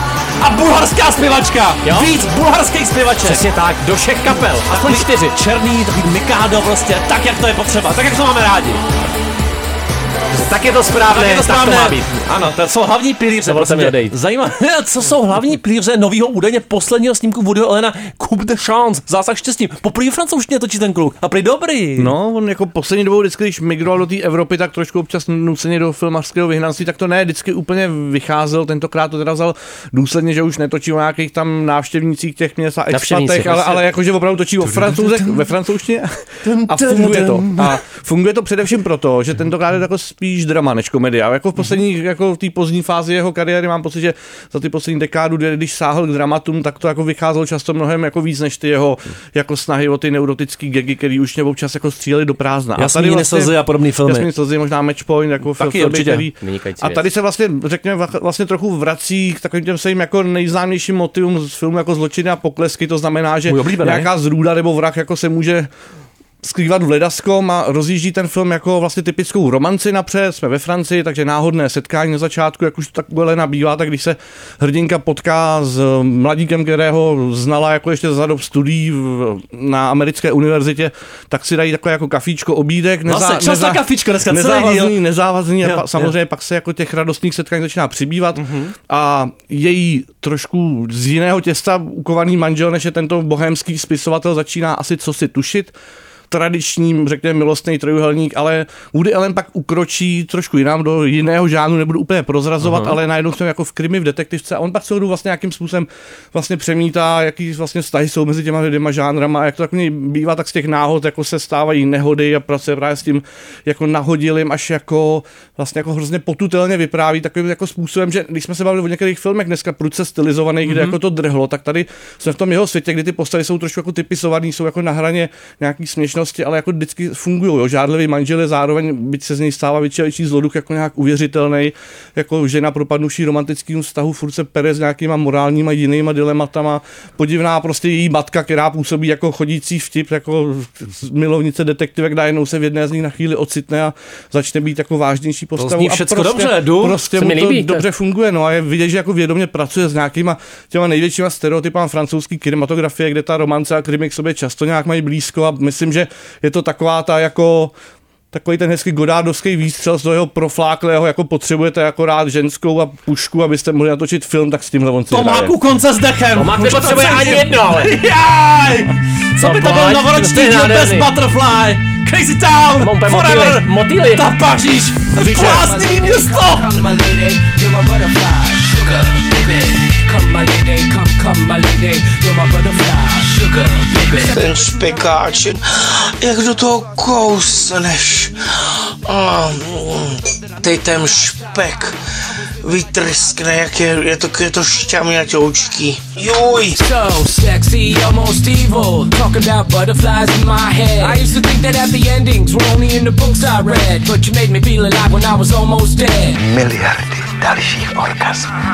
S9: a bulharská zpěvačka.
S10: Jo.
S9: Víc bulharských zpěvaček.
S10: Přesně tak, do všech kapel. Aspoň čtyři.
S9: Černý, takový Mikado prostě, tak jak to je potřeba, tak jak to máme rádi.
S10: Tak je to správné,
S9: Tak je to
S10: tak
S9: správné.
S10: to má být.
S9: Ano, to jsou hlavní pilíře. Prosím tě.
S10: odejít.
S9: Zajímavé, [LAUGHS] co jsou hlavní pilíře nového údajně posledního snímku Woodyho Elena Coupe de Chance, zásah štěstím. Poprvé francouzštině točí ten kluk a prý dobrý.
S4: No, on jako poslední dobou vždycky, když migroval do té Evropy, tak trošku občas nuceně do filmařského vyhnanství, tak to ne, vždycky úplně vycházel, tentokrát to teda vzal důsledně, že už netočí o nějakých tam návštěvnících těch měst a expatech, ale,
S10: prostě.
S4: ale jakože opravdu točí o francouzech ve francouzštině a funguje to. A funguje to především proto, že tentokrát je to jako spíš drama než komedie. A jako v poslední, jako v té pozdní fázi jeho kariéry mám pocit, že za ty poslední dekádu, kdy- když sáhl k dramatům, tak to jako vycházelo často mnohem jako víc než ty jeho jako snahy o ty neurotický gagy, který už mě občas jako stříleli do prázdna.
S9: Jasný slzy a podobný filmy.
S4: Jasný slzy, možná Match Point, jako
S9: Taky
S4: filmy,
S9: určitě.
S4: který, a tady se vlastně, řekněme, vla- vlastně trochu vrací k takovým těm svým jako nejznámějším motivům z filmu jako zločiny a poklesky, to znamená, že nějaká zrůda nebo vrah jako se může skrývat v ledaskom a rozjíždí ten film jako vlastně typickou romanci napřed, jsme ve Francii, takže náhodné setkání na začátku, jak už to takhle nabývá, tak když se hrdinka potká s mladíkem, kterého znala jako ještě za dob studií v- na americké univerzitě, tak si dají takové jako kafíčko, obídek.
S9: Vlastně, čas na kafíčko dneska,
S4: nezávazný, nezávazný
S9: Jo,
S4: a pa, samozřejmě
S9: jo.
S4: pak se jako těch radostných setkání začíná přibývat
S9: Mhm.
S4: a její trošku z jiného těsta ukovaný manžel, než je tento bohémský spisovatel, začíná asi co si tušit tradičním, řekněme, milostný trojuhelník, ale Woody Allen pak ukročí trošku jinam do jiného žánru, nebudu úplně prozrazovat,
S9: Aha.
S4: ale najednou jsme jako v krimi, v detektivce a on pak celou vlastně nějakým způsobem vlastně přemítá, jaký vlastně vztahy jsou mezi těma dvěma žánrama a jak to tak něj bývá, tak z těch náhod jako se stávají nehody a pracuje právě s tím jako nahodilým až jako vlastně jako hrozně potutelně vypráví takovým jako způsobem, že když jsme se bavili o některých filmech dneska prudce stylizovaných, kde
S9: Mhm.
S4: jako to drhlo, tak tady jsme v tom jeho světě, kdy ty postavy jsou trošku jako typisovaný, jsou jako na hraně nějaký směšnosti, ale jako vždycky fungují. Jo. Žádlivý manžel je zároveň, byť se z něj stává větší a větší zloduch, jako nějak uvěřitelný, jako žena propadnuší romantickým vztahu, furt se pere s nějakýma morálníma jinýma dilematama. Podivná prostě její matka, která působí jako chodící vtip, jako milovnice detektivek, najednou se v jedné z nich na chvíli ocitne a začne být jako vážnější postavou. a
S9: všecko
S4: prostě,
S9: dobře, jdu.
S4: Prostě mu to
S10: líbí.
S4: dobře funguje, no a je vidět, že jako vědomě pracuje s nějakýma těma největšíma stereotypama francouzské kinematografie, kde ta romance a krimi k sobě často nějak mají blízko a myslím, že je to taková ta jako takový ten hezký godádovský výstřel z toho jeho profláklého, jako potřebujete jako rád ženskou a pušku, abyste mohli natočit film, tak s tímhle on si hraje.
S9: Tomák u konce s dechem.
S10: Tomák nepotřebuje ani jedno, ale. [LAUGHS]
S9: Jaj! Co by to byl novoroční díl bez. Butterfly? Crazy Town! Forever!
S10: motýly.
S9: Ta Paříž! Bláznivý město!
S7: Ten špekáč, jak do toho kousneš. A, mm, Teď ten špek vytrskne, jak je, je to, je to šťamňatoučký. Juj!
S26: So sexy, almost evil. Talking about butterflies in my head. I used to think that happy endings were only in the books I read. But you made me feel alive when I was almost dead.
S16: Miliardy dalších orgasmů.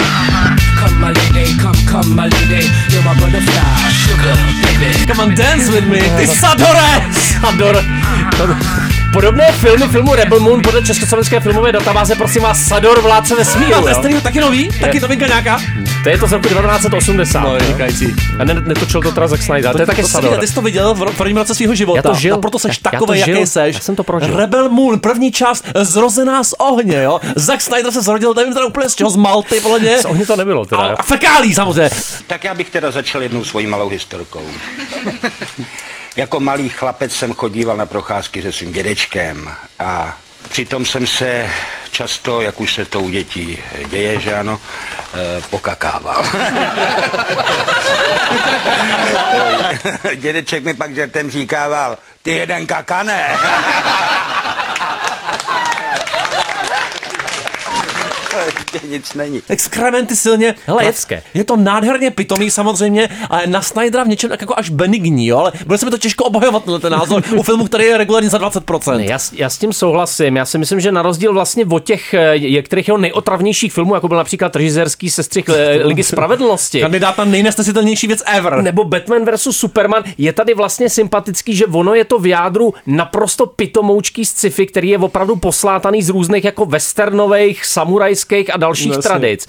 S26: Come my lady, come, come my lady. You're my butterfly, sugar baby.
S9: Come on, dance with me, ty Sadore!
S10: Sador. Podobné filmy filmu Rebel Moon podle Československé filmové databáze, prosím vás, Sador vládce vesmíru.
S9: A to je taky nový? Taky novinka nějaká?
S10: To je to z roku 1980.
S9: No, vynikající.
S10: A ne, netočil to teda Zack Snyder, to, je taky
S9: to,
S10: Sador.
S9: Ty jsi to viděl v prvním roce svého života.
S10: Já to žil.
S9: A proto seš
S10: to
S9: takový,
S10: žil.
S9: jaký seš.
S10: Já jsem to prožil.
S9: Rebel Moon, první část Zrozená z ohně, jo. Zack Snyder se zrodil, nevím teda úplně z čeho, z Malty, podle mě.
S10: Z ohně to nebylo teda.
S9: A, a fekálí samozřejmě.
S27: Tak já bych teda začal jednou svojí malou historkou. [LAUGHS] jako malý chlapec jsem chodíval na procházky se svým dědečkem a přitom jsem se často, jak už se to u dětí děje, že ano, eh, pokakával. [LAUGHS] Dědeček mi pak žertem říkával, ty jeden kakane. Ještě nic není.
S9: Exkrementy silně.
S10: Hele,
S9: je, je to nádherně pitomý samozřejmě, ale na Snydera v něčem tak jako až benigní, jo, ale bude se mi to těžko obhajovat tenhle ten názor u filmu, který je regulárně za 20%.
S10: Ne, já, s- já s tím souhlasím. Já si myslím, že na rozdíl vlastně od těch eh, některých jeho nejotravnějších filmů, jako byl například režisérský sestřih eh, [LAUGHS] Ligy spravedlnosti,
S9: Kandidát na nejnesnesitelnější věc ever.
S10: nebo Batman vs. Superman, je tady vlastně sympatický, že ono je to v jádru naprosto pitomoučký sci-fi, který je opravdu poslátaný z různých jako westernových, samurajských a dalších
S9: No, jasně.
S10: tradic.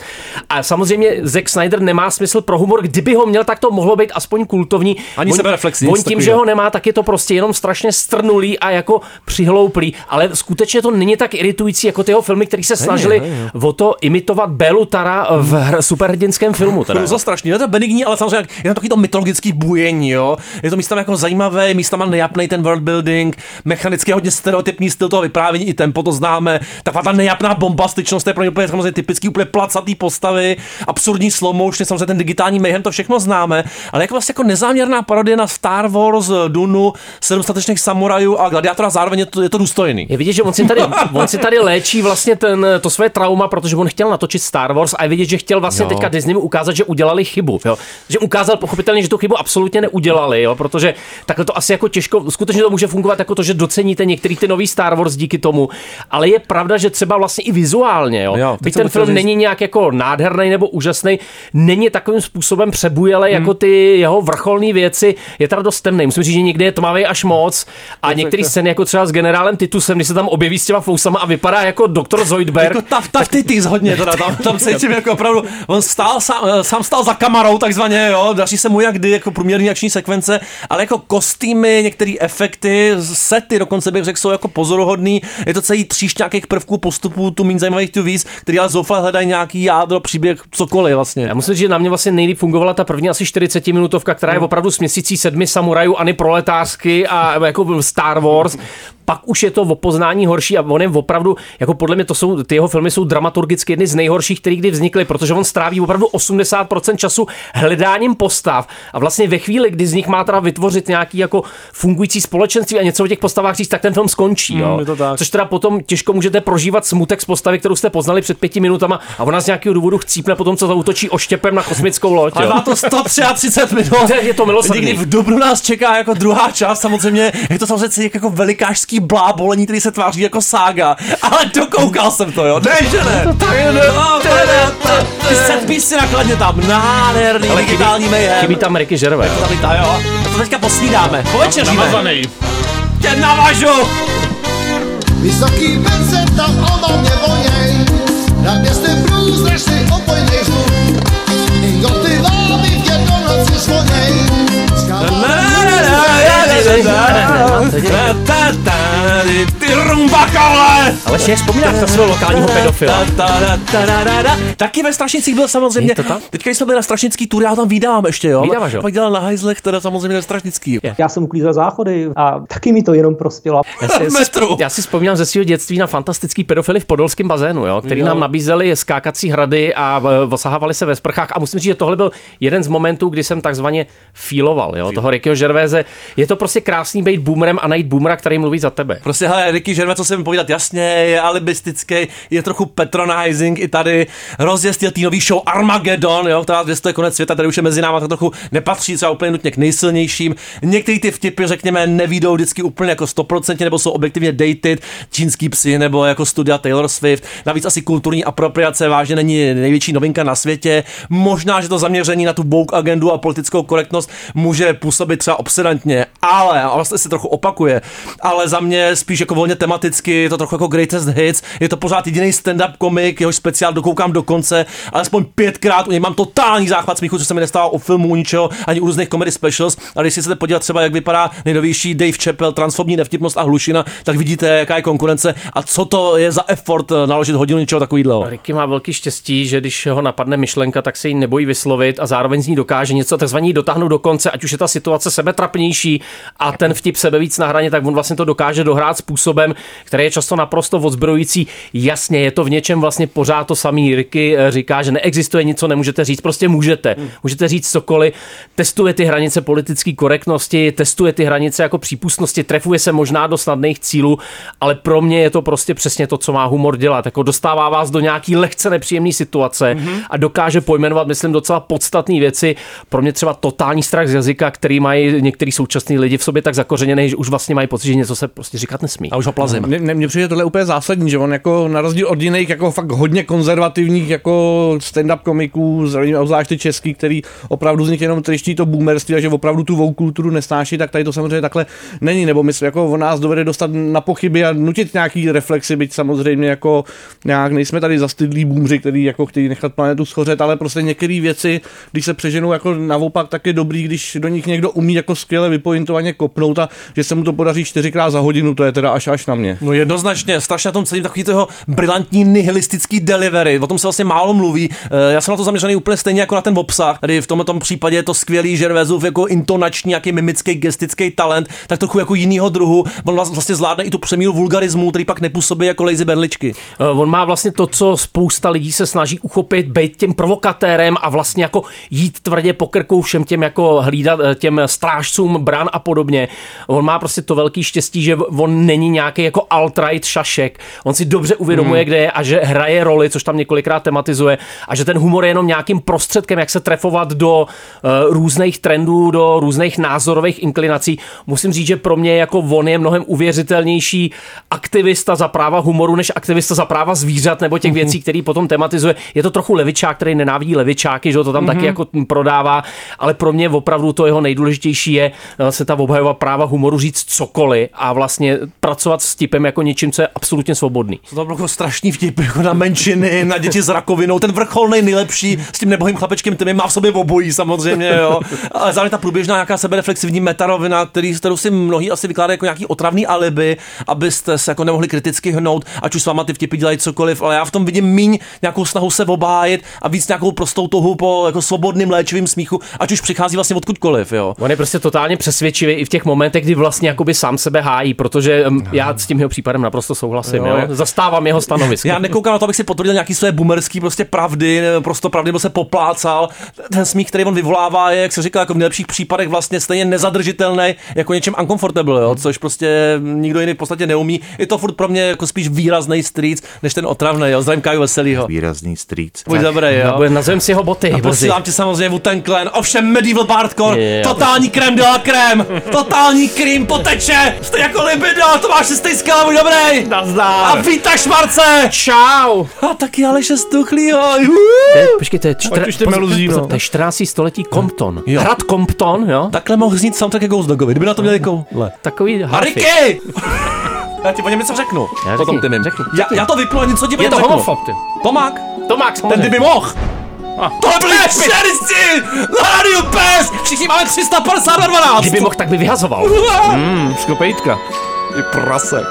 S10: A samozřejmě Zack Snyder nemá smysl pro humor, kdyby ho měl, tak to mohlo být aspoň kultovní.
S9: Ani
S10: On-
S9: sebereflexní,
S10: On tím, že ho nemá, tak je to prostě jenom strašně strnulý a jako přihlouplý, ale skutečně to není tak iritující jako ty jeho filmy, které se snažili
S9: není.
S10: o to imitovat Belu Tara v hr- superhrdinském filmu. Teda.
S9: Hruza strašný, je to benigní, ale samozřejmě je tam takový to mytologický bujení, jo. Je to místama jako zajímavé, místama nejapný ten world building, mechanicky hodně stereotypní styl toho vyprávění, i tempo to známe, taková ta nejapná bombastičnost, to je pro ně úplně samozřejmě typický, úplně placatý postavy, absurdní slow motion, samozřejmě ten digitální mayhem, to všechno známe, ale jako vlastně jako nezáměrná parodie na Star Wars, Dunu, sedm statečných samurajů a gladiátora, zároveň je to, je to důstojný.
S10: Je vidět, že on si tady, [LAUGHS] on si tady léčí vlastně ten, to své trauma, protože on chtěl natočit Star Wars a je vidět, že chtěl vlastně
S9: Jo.
S10: teďka Disney ukázat, že udělali chybu. Jo? Že ukázal pochopitelně, že tu chybu absolutně neudělali, jo? protože takhle to asi jako těžko, skutečně to může fungovat jako to, že doceníte některý ty nový Star Wars díky tomu, ale je pravda, že třeba vlastně i vizuálně, jo?
S9: Jo,
S10: byť ten ten film není nějak jako nádherný nebo úžasný, není takovým způsobem přebujelý
S9: Hmm.
S10: jako ty jeho vrcholné věci. Je teda dost temný. Musím říct, že někdy je tmavý až moc. A některé scény, jako třeba s generálem Titusem, když se tam objeví s těma fousama a vypadá jako doktor Zoidberg.
S9: Jako ta, ta titis hodně, teda, tam, tam cítím jako opravdu, on stál sám, sám stál za kamerou takzvaně, jo, daří se mu jak kdy, jako průměrný akční sekvence, ale jako kostýmy, některé efekty, sety dokonce bych řekl, jsou jako pozoruhodný, je to celý tříšť nějakých prvků, postupů, tu méně zajímavých tu víc, který ale zoufale hledají nějaký jádro, příběh, cokoliv vlastně.
S10: Já musím říct, že na mě vlastně nejlíp fungovala ta první asi 40 minutovka, která je opravdu směsící sedmi samurajů, ani proletářsky a jako Star Wars. Pak už je to o poznání horší a on je opravdu, jako podle mě to jsou, ty jeho filmy jsou dramaturgicky jedny z nejhorších, které kdy vznikly, protože on stráví opravdu 80% času hledáním postav a vlastně ve chvíli, kdy z nich má teda vytvořit nějaký jako fungující společenství a něco o těch postavách říct, tak ten film skončí.
S9: Mm,
S10: Jo.
S9: je to tak.
S10: Což teda potom těžko můžete prožívat smutek z postavy, kterou jste poznali před pěti minutama a ona z nějakého důvodu chcípne potom, co zautočí oštěpem na kosmickou loď.
S9: Ale má to 133 minut.
S10: Je to milosrdný.
S9: Někdy v Dubnu nás čeká jako druhá část, samozřejmě je to samozřejmě jako velikářský blábolení, který se tváří jako sága, ale dokoukal jsem to, jo, ne, že ne. Ty setpisy nakladně tam, nádherný,
S10: Ale chybí-
S9: digitální mayhem.
S10: Chybí tam Ricky.
S9: To tam jo. To teďka posnídáme, povečeříme.
S10: Namazaný.
S9: Tě navažu.
S24: Vysoký pence tam odo mě voněj, na městě
S9: Ty rumbakale!
S10: Ale ještě vzpomínáš na svého lokálního pedofila.
S9: Taky ve Strašnicích byl samozřejmě.
S10: Je to?
S9: Teďka, když jsme byli na Strašnický tur, já tam vydávám ještě, jo.
S10: Vydáváš, jo?
S9: Pak dělal na hajzlech, teda samozřejmě na Strašnický.
S28: Já jsem uklízel záchody a taky mi to jenom prospělo.
S10: Já si, [LAUGHS] já, si, já si vzpomínám ze svého dětství na fantastický pedofily v podolském bazénu, jo, který
S28: Jo.
S10: nám nabízeli skákací hrady a e, osahávali se ve sprchách. A musím říct, že tohle byl jeden z momentů, kdy jsem takzvaně fíloval, jo, toho Rickyho Gervaise. Je to prostě krásný být boomerem a najít boomera, který mluví za tebe.
S9: Prostě, hele, Ricky Gervais, co jsem povídat, jasně, je alibistický, je trochu patronizing i tady, rozjezdil tý nový show Armageddon, jo, která je konec světa, tady už je mezi náma, tak trochu nepatří třeba úplně nutně k nejsilnějším. Některé ty vtipy, řekněme, nevídou vždycky úplně jako 100%, nebo jsou objektivně dated, čínský psy, nebo jako studia Taylor Swift. Navíc asi kulturní apropriace vážně není největší novinka na světě. Možná, že to zaměření na tu woke agendu a politickou korektnost může působit třeba obsedantně, ale, a vlastně se trochu opakuje, ale za mě spíš jako volně tematicky, je to trochu jako greatest hits, je to pořád jediný stand-up komik, jehož speciál dokoukám do konce, alespoň pětkrát u něj mám totální záchvat smíchu, co se mi nestává u filmů, ničeho, ani u různých comedy specials, ale když si chcete podívat třeba, jak vypadá nejnovější Dave Chappelle, transformní nevtipnost a hlušina, tak vidíte, jaká je konkurence a co to je za effort eh, naložit hodinu něčeho takového.
S10: Ricky má velký štěstí, že když ho napadne myšlenka, tak se jí nebojí vyslovit a zároveň z ní dokáže něco takzvaně dotáhnout do konce, ať už je ta situace sebetrapnější a ten vtip sebe víc na hraně, tak on vlastně to dokáže dohrát způsobem, který je často naprosto odzbrojující. Jasně, je to v něčem vlastně pořád to samý. Ricky eh, říká, že neexistuje nic, co nemůžete říct, prostě můžete. Můžete říct cokoliv, testuje ty hranice politické korektnosti, testuje ty hranice jako přípustnosti, trefuje se možná do snadných cílů, ale pro mě je to prostě přesně to, co má humor dělat. Jako dostává vás do nějaký lehce nepříjemné situace mm-hmm. a dokáže pojmenovat, myslím, docela podstatné věci. Pro mě třeba totální strach z jazyka, který mají některý současní lidi v sobě tak zakořeněný, že už vlastně mají pocit, že něco se prostě říkat nesmí.
S9: A už ho plazím.
S4: Mně, mně- mně přijde tohle úplně zásadní, že on jako na rozdíl od jiných jako fakt hodně konzervativních jako stand-up komiků, obzvlášť ty český, který opravdu z nich jenom triští to boomerství a že opravdu tu woke kulturu nesnáší, tak tady to samozřejmě takhle není, nebo myslím, jako on nás dovede dostat na pochyby a nutit nějaký reflexy, byť samozřejmě jako nějak nejsme tady zastydlí boomři, který jako chtějí nechat planetu schořet, ale prostě některé věci, když se přeženou jako naopak, tak je dobrý, když do nich někdo umí jako skvěle vypointovaně kopnout a že se mu to podaří čtyřikrát za hodinu, to je teda až až na mě.
S9: No jednoznačně, strašně na tom celým takový toho brilantní nihilistický delivery, o tom se vlastně málo mluví. Eh, Já jsem na to zaměřený úplně stejně jako na ten obsah. Tady v tomto případě je to skvělý Žervezův jako intonační, nějaký mimický, gestický talent, tak trochu jako jinýho druhu. On vlast- vlastně zvládne i tu přemíru vulgarismu, který pak nepůsobí jako lazy berličky.
S10: Eh, On má vlastně to, co spousta lidí se snaží uchopit, být tím provokatérem a vlastně jako jít tvrdě po krku všem těm jako hlídat těm strážcům bran a podobně. On má prostě to velký štěstí, že on není nějaký jako alt-right šašek. On si dobře uvědomuje,
S9: Hmm.
S10: kde je a že hraje roli, což tam několikrát tematizuje, a že ten humor je jenom nějakým prostředkem, jak se trefovat do uh, různých trendů, do různých názorových inklinací. Musím říct, že pro mě jako on je mnohem uvěřitelnější aktivista za práva humoru, než aktivista za práva zvířat nebo těch věcí, který potom tematizuje. Je to trochu levičák, který nenávidí levičáky, že to tam
S9: Mhm.
S10: taky jako prodává, ale pro mě opravdu to jeho nejdůležitější je eh, se ta obhajova práva humoru říct cokoliv a vlastně pracovat s typem jako něčím, co je absolutně svobodný.
S9: To bylo jako strašný vtip, jako na menšiny, na děti s rakovinou, ten vrcholnej nejlepší s tím nebohým chlapečkem, ten má v sobě obojí samozřejmě, jo. Ale zároveň ta průběžná nějaká sebereflexivní metarovina, který, kterou si mnohí asi vykládají jako nějaký otravný alibi, abyste se jako nemohli kriticky hnout, ať už s váma ty vtipy dělají cokoliv, ale já v tom vidím míň nějakou snahu se obájet a víc nějakou prostou touhu po jako svobodným léčivým smíchu, ať už přichází vlastně odkudkoliv, jo.
S10: On je prostě totálně přesvědčivý i v těch momentech, kdy vlastně jakoby sám sebe hájí, protože em, já s tím jeho případem naprosto souhlasím.
S9: Jo,
S10: Jo, Zastávám jeho stanovisko.
S9: Já nekoukám na to, abych si potvrdil nějaký své boomerský prostě pravdy, nebo prostě pravdy, nebo se poplácal. Ten smích, který on vyvolává, je, jak se říká, jako v nejlepších případech vlastně stejně nezadržitelný, jako něčem uncomfortable, jo, což prostě nikdo jiný v podstatě neumí. Je to furt pro mě jako spíš výrazný street, než ten otravný, jo. Zdravím Kaju Veselýho.
S29: Výrazný street.
S9: Buď dobrý, jo.
S10: No, nazvem si jeho boty.
S9: A posílám ti samozřejmě Wu Tang Clan, ovšem Medieval Bardcore,
S10: Jo.
S9: totální krem de la krem, totální krým poteče, jste jako libido, to máš šestý buď dobrý.
S10: Nazdar.
S9: A vítaj Šmarce.
S10: Čau.
S9: A taky Aleše Stuchlýho.
S10: To je, počkej, to je, čtyř,
S9: Ať už ty meluzí, no.
S10: to je 14. století Compton.
S9: Jo.
S10: Hrad Compton, jo?
S9: Takhle mohl znít soundtrack ke Ghost Dogovi, kdyby na to měli koule.
S10: Takový harfy.
S9: Ricky! Já ti o něm něco řeknu.
S10: Já
S9: Potom
S10: řekni,
S9: ty mým.
S10: řekni,
S9: Já,
S10: řekni.
S9: já to vypnu a něco ti
S10: Je to
S9: řeknu.
S10: homofob, ty.
S9: Tomák.
S10: Tomák,
S9: Ten
S10: samozřejmě.
S9: kdyby mohl. Čerstci! Na rádiu PES! Všichni máme 350 na 12!
S10: Kdyby mohl, tak by vyhazoval.
S9: Mm, škopejtka. Ty prase.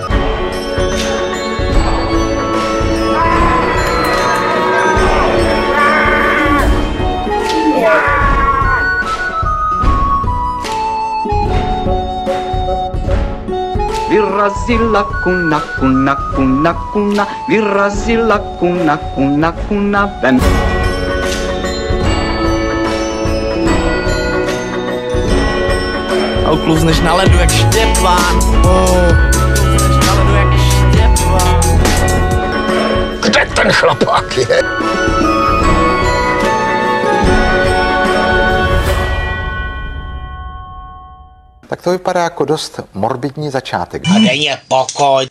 S30: Vyrazila kuna, kuna, kuna, kuna, vyrazila kuna, kuna, kuna, ven.
S31: A uklouzneš na ledu jak Štěpán. Oh. Na ledu jak Štěpán.
S16: Kde ten chlapák je? Tak to vypadá jako dost morbidní začátek.
S7: A je pokoj.